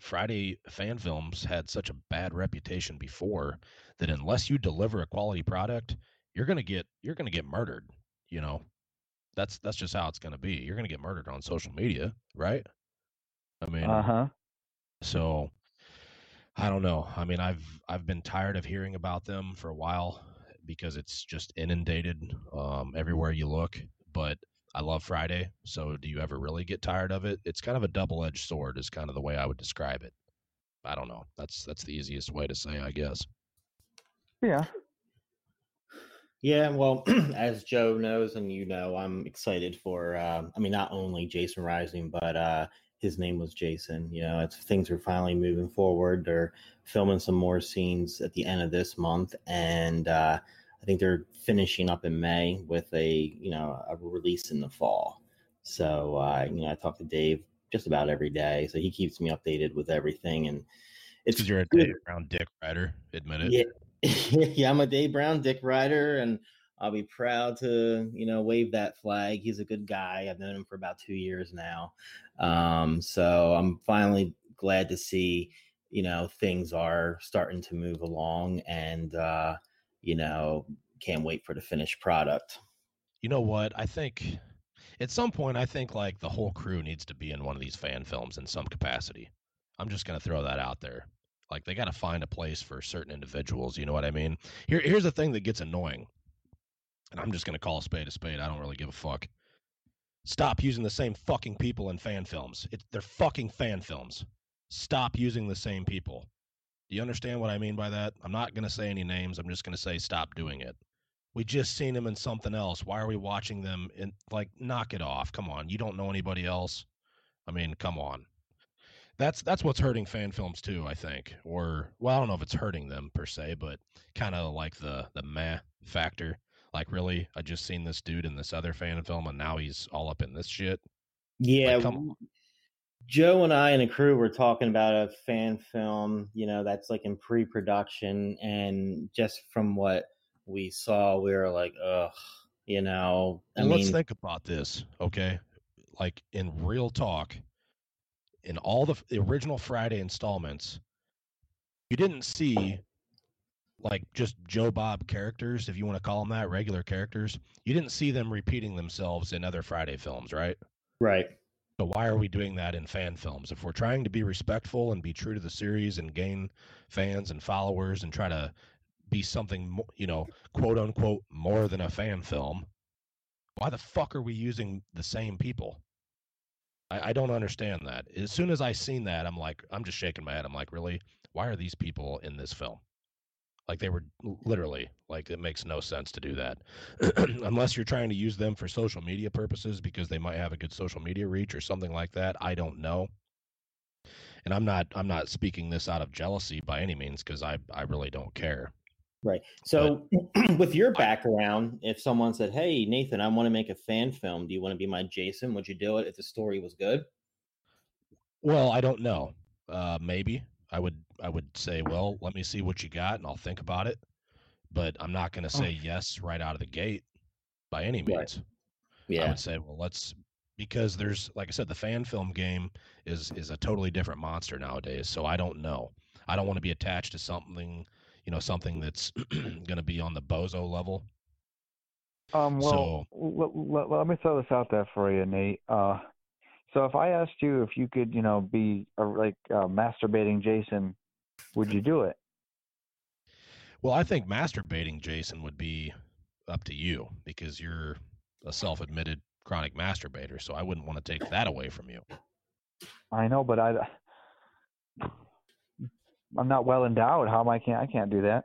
Friday fan films had such a bad reputation before that unless you deliver a quality product, you're gonna get you're gonna get murdered. You know, that's that's just how it's gonna be. You're gonna get murdered on social media, right? I mean,
uh huh.
so I don't know. I mean, I've I've been tired of hearing about them for a while because it's just inundated um, everywhere you look. But I love Friday, so do you ever really get tired of it? It's kind of a double-edged sword, is kind of the way I would describe it. I don't know. That's that's the easiest way to say, I guess.
Yeah.
Yeah, well, as Joe knows and you know, I'm excited for. Uh, I mean, not only Jason Rising, but uh, his name was Jason. You know, it's things are finally moving forward. They're filming some more scenes at the end of this month, and uh, I think they're finishing up in May with a you know a release in the fall. So uh, you know, I talk to Dave just about every day, so he keeps me updated with everything, and it's
Because you're a. Dave Brown dick rider, admit it.
Yeah, yeah, I'm a Dave Brown Dick Rider, and I'll be proud to you know wave that flag. He's a good guy. I've known him for about two years now, um, so I'm finally glad to see you know things are starting to move along, and uh, you know can't wait for the finished product.
You know what? I think at some point, I think like the whole crew needs to be in one of these fan films in some capacity. I'm just gonna throw that out there. Like they got to find a place for certain individuals. You know what I mean? Here, here's the thing that gets annoying, and I'm just gonna call a spade a spade. I don't really give a fuck. Stop using the same fucking people in fan films. It, they're fucking fan films. Stop using the same people. Do you understand what I mean by that? I'm not gonna say any names. I'm just gonna say stop doing it. We just seen them in something else. Why are we watching them in like knock it off? Come on. You don't know anybody else. I mean, come on. That's that's what's hurting fan films too, I think. Or well, I don't know if it's hurting them per se, but kind of like the the meh factor. Like really, I just seen this dude in this other fan film and now he's all up in this shit.
Yeah,
come
w- Joe and I and the crew were talking about a fan film, you know, that's like in pre-production, and just from what we saw, we were like, ugh, you know. I
And let's think about this, okay? Like in real talk, in all the, the original Friday installments, you didn't see like just Joe Bob characters, if you want to call them that, regular characters. You didn't see them repeating themselves in other Friday films, right?
right?
So why are we doing that in fan films? If we're trying to be respectful and be true to the series and gain fans and followers and try to be something, you know, quote unquote, more than a fan film, why the fuck are we using the same people? I, I don't understand that. As soon as I seen that, I'm like, I'm just shaking my head. I'm like, really? Why are these people in this film? Like they were literally like it makes no sense to do that unless you're trying to use them for social media purposes because they might have a good social media reach or something like that. I don't know. And I'm not I'm not speaking this out of jealousy by any means because I I really don't care.
Right. So, with your background, if someone said, "Hey, Nathan, I want to make a fan film. Do you want to be my Jason?" Would you do it if the story was good?
Well, I don't know. Uh, maybe I would. I would say, well, let me see what you got, and I'll think about it. But I'm not going to
Oh.
say yes right out of the gate by any means.
Right.
I would say, well, let's because there's like I said, the fan film game is is a totally different monster nowadays. So I don't know. I don't want to be attached to something, you know, something that's going to be on the bozo level.
Um, well,
So-
let, let me throw this out there for you, Nate. Uh, so if I asked you if you could, you know, be a, like uh, masturbating Jason, would you do it?
Well, I think masturbating Jason would be up to you because you're a self-admitted chronic masturbator. So I wouldn't want to take that away from you.
I know, but I, I'm not well endowed. How am I can't I can't do that?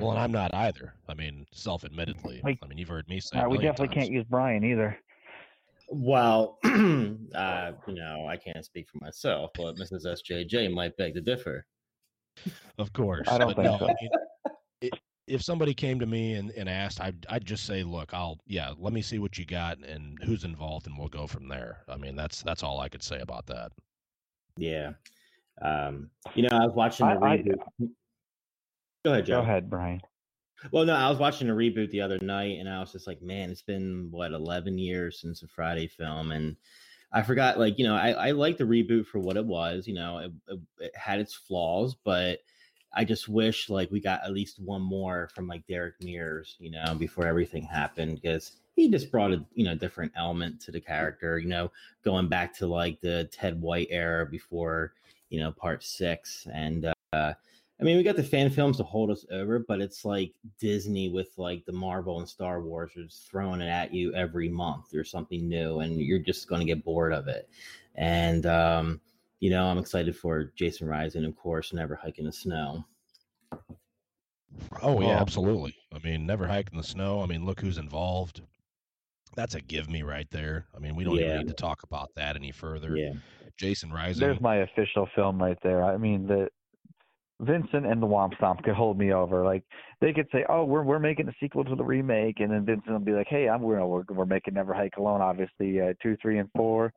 Well, and I'm not either. I mean, self-admittedly.
Like-
I mean, you've heard me say.
Uh, we definitely
times.
can't use Brian either.
Well, uh, you know, I can't speak for myself, but Mrs. SJJ might beg to differ.
Of course.
I don't
but
think
no,
so.
I mean, i- if somebody came to me and, and asked, I'd, I'd just say, look, I'll, yeah, let me see what you got and who's involved, and we'll go from there. I mean, that's that's all I could say about that.
Yeah. Um, you know, I was watching the
I- I-
reboot. Go ahead, Joe.
Go ahead, Brian.
Well, no, I was watching a reboot the other night, and I was just like, man, it's been what eleven years since a Friday film, and I forgot, like, you know, I I like the reboot for what it was. You know, it, it, it had its flaws, but I just wish like we got at least one more from like Derek Mears, you know, before everything happened, because he just brought a you know different element to the character. You know, going back to like the Ted White era before you know part six, and uh, I mean, we got the fan films to hold us over, but it's like Disney with like the Marvel and Star Wars are just throwing it at you every month. There's something new, and you're just going to get bored of it. And um, you know, I'm excited for Jason Rising, of course, Never Hike in the Snow.
Oh yeah,
Well-
absolutely. I mean, never hike in the snow. I mean, look who's involved. That's a give me right there. I mean, we don't
Yeah.
even need to talk about that any further.
Yeah,
Jason Rising.
There's my official film right there. I mean, the Vincent and the WhompStomp could hold me over. Like they could say, "Oh, we're we're making a sequel to the remake," and then Vincent will be like, "Hey, I'm we're we're, we're making Never Hike Alone, obviously uh, two, three, and four.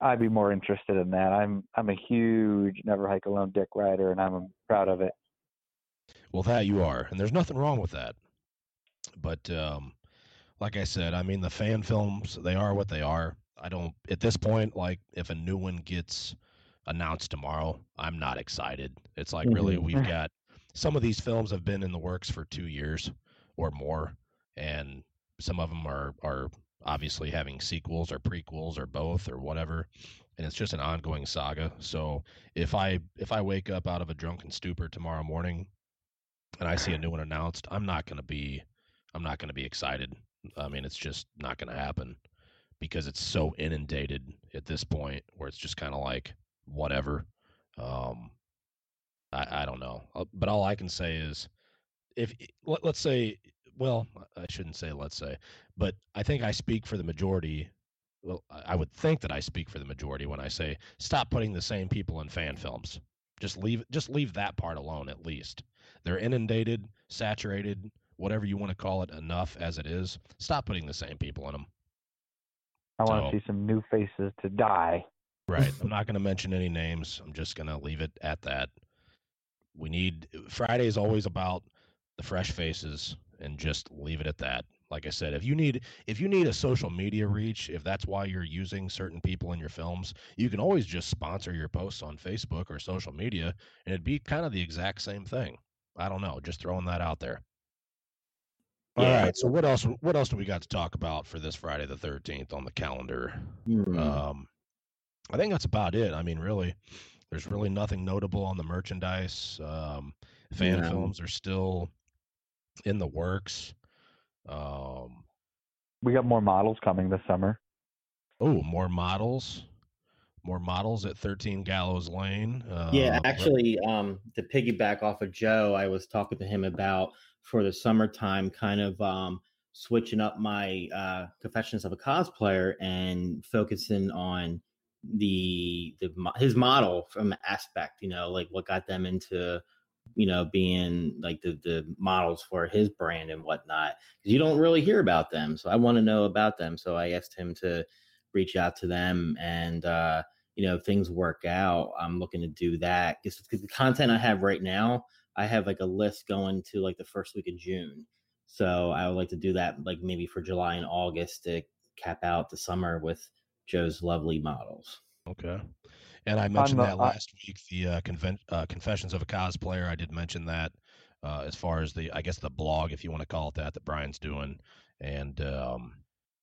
I'd be more interested in that. I'm I'm a huge Never Hike Alone dick rider, and I'm proud of it.
Well, that you are, and there's nothing wrong with that. But um, like I said, I mean, the fan films they are what they are. I don't at this point like if a new one gets announced tomorrow, I'm not excited. It's like really
Mhm.
we've got some of these films have been in the works for two years or more, and some of them are are obviously having sequels or prequels or both or whatever and it's just an ongoing saga so if i if i wake up out of a drunken stupor tomorrow morning and I see a new one announced, I'm not going to be I'm not going to be excited. I mean, it's just not going to happen because it's so inundated at this point where it's just kind of like whatever. Um I I don't know. Uh, But all I can say is if let, let's say well, I shouldn't say let's say, but I think I speak for the majority well, I would think that I speak for the majority when I say stop putting the same people in fan films. Just leave just leave that part alone at least. They're inundated, saturated, whatever you want to call it, enough as it is. Stop putting the same people in them.
I want
So-
to see some new faces to die.
Right. I'm not going to mention any names. I'm just going to leave it at that. We need Friday is always about the fresh faces and just leave it at that. Like I said, if you need if you need a social media reach, if that's why you're using certain people in your films, you can always just sponsor your posts on Facebook or social media and it'd be kind of the exact same thing. I don't know, just throwing that out there. All
Yeah.
right. So what else what else do we got to talk about for this Friday the 13th on the calendar?
Hmm.
Um, I think that's about it. I mean, really, there's really nothing notable on the merchandise. Um, fan
No.
films are still in the works. Um,
We got more models coming this summer.
oh, more models, more models at 13 Gallows Lane.
Yeah,
Um,
actually, um, to piggyback off of Joe, I was talking to him about for the summertime, kind of um, switching up my uh, confessions of a cosplayer and focusing on the the his model from aspect. You know, like what got them into you know, being like the the models for his brand and whatnot. Because you don't really hear about them, so I want to know about them. So I asked him to reach out to them, and uh, you know, if things work out, I'm looking to do that because the content I have right now, I have like a list going to like the first week of June. So I would like to do that like maybe for July and August to cap out the summer with Joe's lovely models.
Okay. And I mentioned that last week, the uh, conven- uh, Confessions of a Cosplayer. I did mention that uh, as far as the, I guess, the blog, if you want to call it that, that Brian's doing. And um,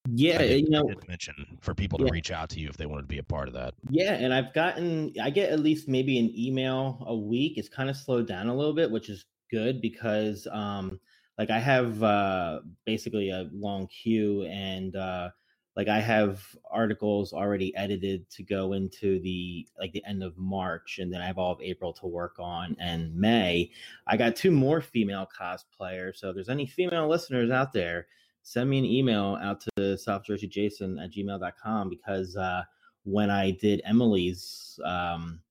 yeah,
did,
you know,
mention for people to
yeah.
reach out to you if they wanted to be a part of that.
Yeah, and I've gotten, I get at least maybe an email a week. It's kind of slowed down a little bit, which is good because, um, like, I have uh, basically a long queue and uh, like I have articles already edited to go into the like the end of March, and then I have all of April to work on and May. I got two more female cosplayers. So if there's any female listeners out there, send me an email out to southjerseyjason at gmail.com because uh, when I did Emily's um,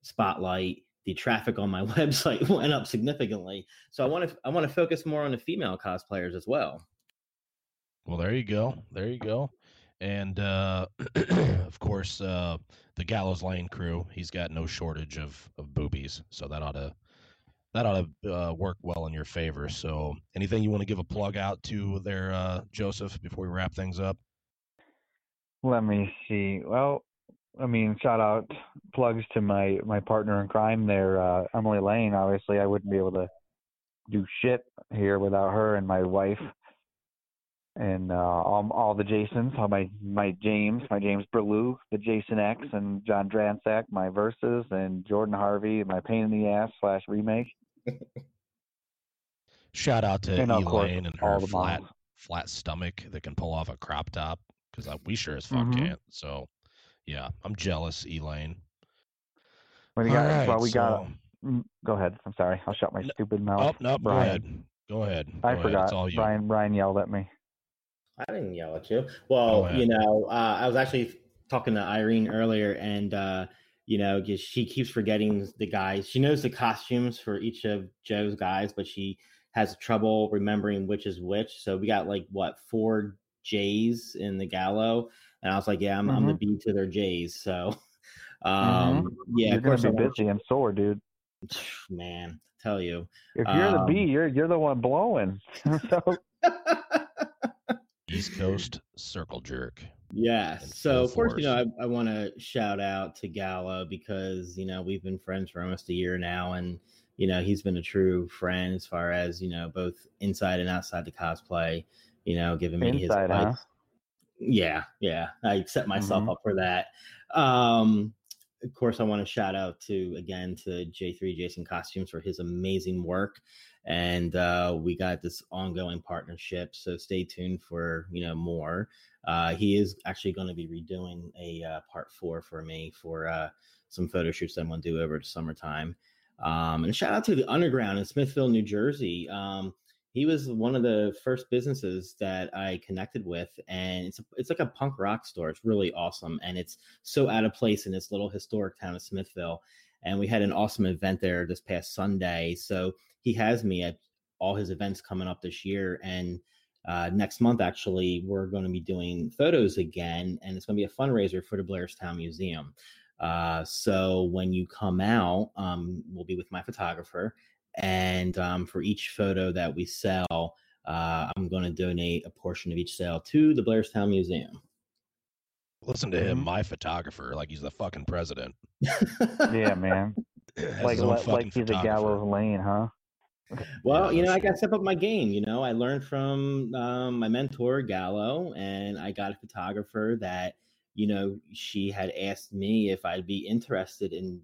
spotlight, the traffic on my website went up significantly. So I want to I want to focus more on the female cosplayers as well.
Well, there you go. There you go. And uh, of course, uh, the Gallows Lane crew. He's got no shortage of, of boobies, so that ought to that ought to uh, work well in your favor. So, anything you want to give a plug out to there, uh, Joseph, before we wrap things up?
Let me see. Well, I mean, shout out plugs to my my partner in crime there, uh, Emily Lane. Obviously, I wouldn't be able to do shit here without her and my wife and uh, all, all the Jasons, all my my James, my James Berlew, the Jason X, and John Dransack, my verses, and Jordan Harvey, my pain in the ass slash remake.
Shout out to
And,
Elaine and her flat flat stomach that can pull off a crop top because we sure as fuck
Mhm.
can't. So, yeah, I'm jealous, Elaine.
When you got,
right,
well, we got.
so-
mm, Go ahead. I'm sorry. I'll shut my
No-
stupid mouth.
Oh no, go
Brian.
ahead. Go ahead. Go
I
ahead.
forgot.
All you.
Brian. Brian yelled at me.
I didn't yell at you. Well,
ahead.
you know, uh, I was actually talking to Irene earlier, and uh, you know, she keeps forgetting the guys. She knows the costumes for each of Joe's guys, but she has trouble remembering which is which. So we got like what four J's in the Gallo, and I was like, yeah, I'm, I'm the B to their J's. So, um, yeah,
You're
of course, I
gonna be
want-
busy and sore, dude.
man, tell you.
If you're the
Um,
B, you're you're the one blowing. so
East Coast circle jerk.
Yes. So of course, you know. I, I want to shout out to Gallo because you know we've been friends for almost a year now, and you know he's been a true friend as far as you know both inside and outside the cosplay. You know, giving me his
huh?
advice. Yeah, yeah. I set myself
Mhm.
up for that. Um, of course, I want to shout out to again to J3 Jason Costumes for his amazing work, and uh, we got this ongoing partnership. So stay tuned for you know more. Uh, he is actually going to be redoing a uh, part four for me for uh, some photo shoots I'm going to do over the summertime. Um, and shout out to the Underground in Smithville, New Jersey. Um, he was one of the first businesses that I connected with, and it's a, it's like a punk rock store. It's really awesome, and it's so out of place in this little historic town of Smithville. And we had an awesome event there this past Sunday. So he has me at all his events coming up this year, and uh, next month actually we're going to be doing photos again, and it's going to be a fundraiser for the Blairstown Museum. Uh, so when you come out, um, we'll be with my photographer, and um, for each photo that we sell, uh, I'm going to donate a portion of each sale to the Blairstown Museum.
Listen to him,
Mhm.
my photographer, like he's the fucking president.
yeah, man.
Has
like
his
like, like he's a
photographer.
gallows lane, huh?
Well, you know, I got to step up my game. You know, I learned from um, my mentor Gallo, and I got a photographer that, you know, she had asked me if I'd be interested in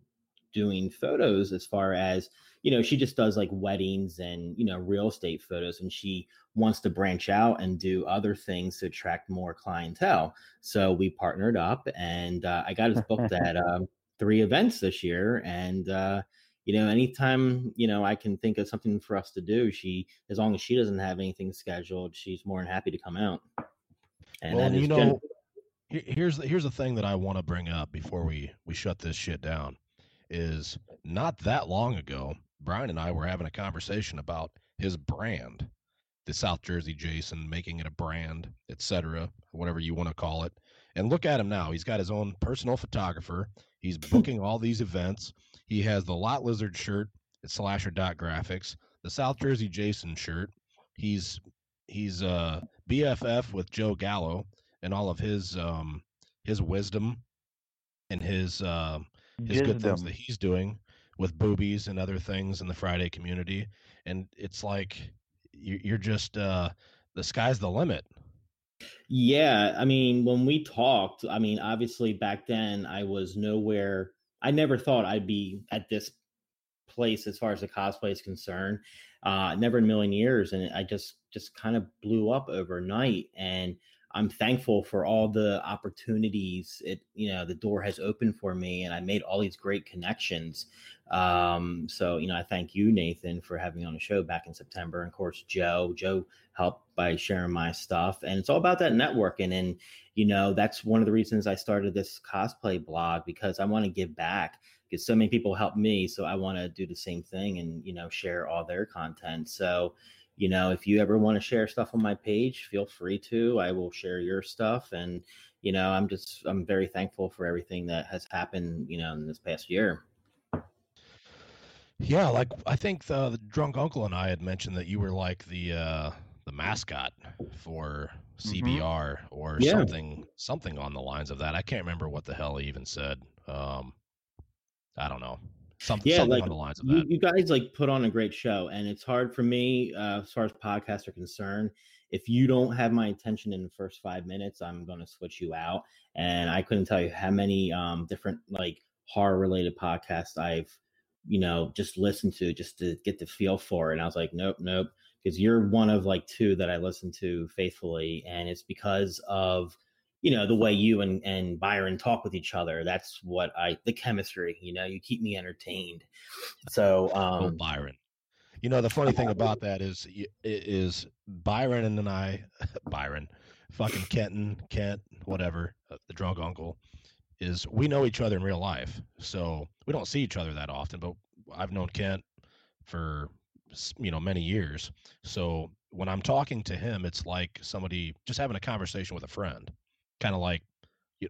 doing photos as far as, you know, she just does like weddings and, you know, real estate photos, and she wants to branch out and do other things to attract more clientele. So we partnered up, and uh, I got us booked at um, three events this year, and uh, you know, anytime you know I can think of something for us to do, she, as long as she doesn't have anything scheduled, she's more than happy to come out. And
well, you know, he- here's the, here's the thing that I want to bring up before we we shut this shit down is not that long ago, Brian and I were having a conversation about his brand, the South Jersey Jason, making it a brand, etc., whatever you want to call it. And look at him now. He's got his own personal photographer. He's booking all these events. He has the Lot Lizard shirt at Slasher Dot Graphics, the South Jersey Jason shirt. He's he's uh BFF with Joe Gallo and all of his um his wisdom and his uh, his good things that he's doing with boobies and other things in the Friday community. And it's like you're just uh the sky's the limit.
Yeah, I mean, when we talked, I mean, obviously back then I was nowhere. I never thought I'd be at this place as far as the cosplay is concerned. Uh, never in a million years, and I just just kind of blew up overnight. And I'm thankful for all the opportunities it you know the door has opened for me, and I made all these great connections. Um, so you know, I thank you, Nathan, for having me on the show back in September, and of course Joe. Joe helped by sharing my stuff, and it's all about that networking. And you know, that's one of the reasons I started this cosplay blog because I want to give back because so many people helped me, so I want to do the same thing and you know share all their content. So you know, if you ever want to share stuff on my page, feel free to. I will share your stuff. And, you know, I'm just, I'm very thankful for everything that has happened, you know, in this past year.
Yeah. Like, I think the, the drunk uncle and I had mentioned that you were like the, uh, the mascot for CBR mm-hmm. or yeah. something, something on the lines of that. I can't remember what the hell he even said. Um, I don't know. Something, yeah, something like, on the lines of
that.
You,
you, guys like put on a great show, and it's hard for me uh, as far as podcasts are concerned. If you don't have my attention in the first five minutes, I'm going to switch you out. And I couldn't tell you how many um, different like horror related podcasts I've, you know, just listened to just to get the feel for it. And I was like, nope, nope, because you're one of like two that I listen to faithfully, and it's because of you know the way you and and Byron talk with each other. That's what I the chemistry. You know, you keep me entertained. So um,
oh, Byron. You know the funny thing about that is is Byron and then I, Byron, fucking Kenton, Kent, whatever, uh, the drunk uncle, is we know each other in real life. So we don't see each other that often, but I've known Kent for you know many years. So when I'm talking to him, it's like somebody just having a conversation with a friend kind of like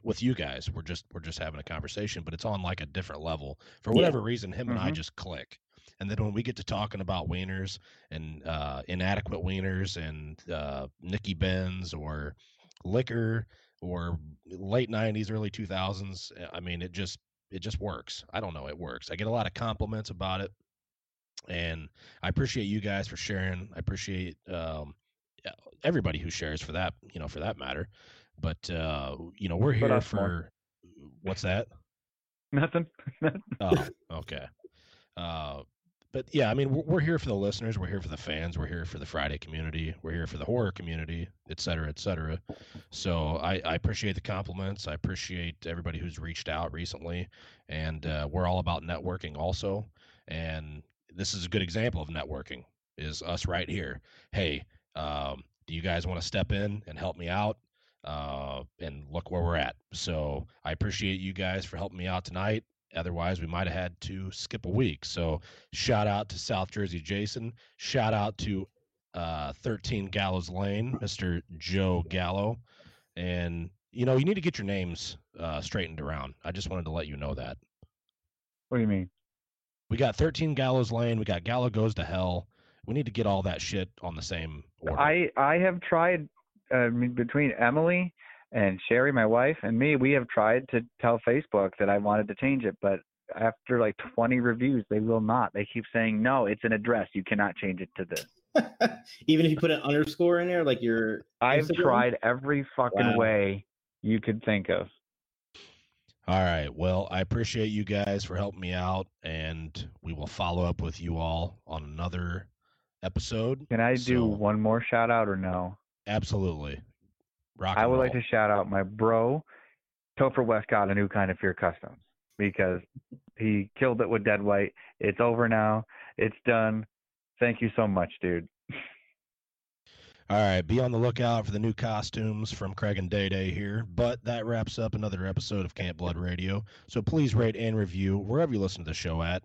with you guys we're just we're just having a conversation but it's on like a different level for whatever yeah. reason him mm-hmm. and i mm-hmm. just click and then when we get to talking about wieners and uh, inadequate wieners and uh, Nikki Benz or liquor or late 90s early 2000s eh, i mean it just it just works i don't know it works i get a lot of compliments about it and i appreciate you guys for sharing i appreciate um, everybody who shares for that you know for that matter but uh, you know, we're here for what's that?
Nothing.
oh, okay. Uh, but yeah, I mean, we're, we're here for the listeners. We're here for the fans. We're here for the Friday community. We're here for the horror community, et cetera, et cetera. So I, I appreciate the compliments. I appreciate everybody who's reached out recently, and uh, we're all about networking also. And this is a good example of networking. Is us right here. Hey, um, do you guys want to step in and help me out? Uh, and look where we're at. So I appreciate you guys for helping me out tonight. Otherwise, we might have had to skip a week. So shout out to South Jersey Jason. Shout out to uh, 13 Gallows Lane, Mr. Joe Gallo. And, you know, you need to get your names uh, straightened around. I just wanted to let you know that.
What do you mean?
We got 13 Gallows Lane. We got Gallo Goes to Hell. We need to get all that shit on the same order.
I, I have tried uh, between Emily and Sherry, my wife, and me, we have tried to tell Facebook that I wanted to change it, but after like 20 reviews, they will not. They keep saying, no, it's an address. You cannot change it to this.
Even if you put an underscore in there, like your.
I've Instagram? tried every fucking wow. way you could think of.
All right. Well, I appreciate you guys for helping me out, and we will follow up with you all on another episode.
Can I do one more shout out or no?
Absolutely.
Rock I would roll. like to shout out my bro, Topher Westcott, a new kind of fear customs because he killed it with Dead White. It's over now. It's done. Thank you so much, dude.
All right, be on the lookout for the new costumes from Craig and Day Day here. But that wraps up another episode of Camp Blood Radio. So please rate and review wherever you listen to the show at.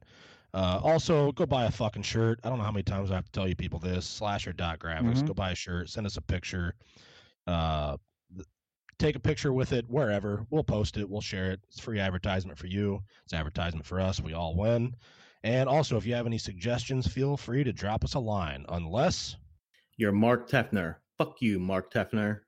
Uh, also, go buy a fucking shirt. I don't know how many times I have to tell you people this. Slasher dot graphics.
Mhm.
Go buy a shirt. Send us a picture. Uh, th- take a picture with it wherever. We'll post it. We'll share it. It's free advertisement for you. It's advertisement for us. We all win. And also, if you have any suggestions, feel free to drop us a line. Unless
You're Mark Tefner. Fuck you, Mark Tefner.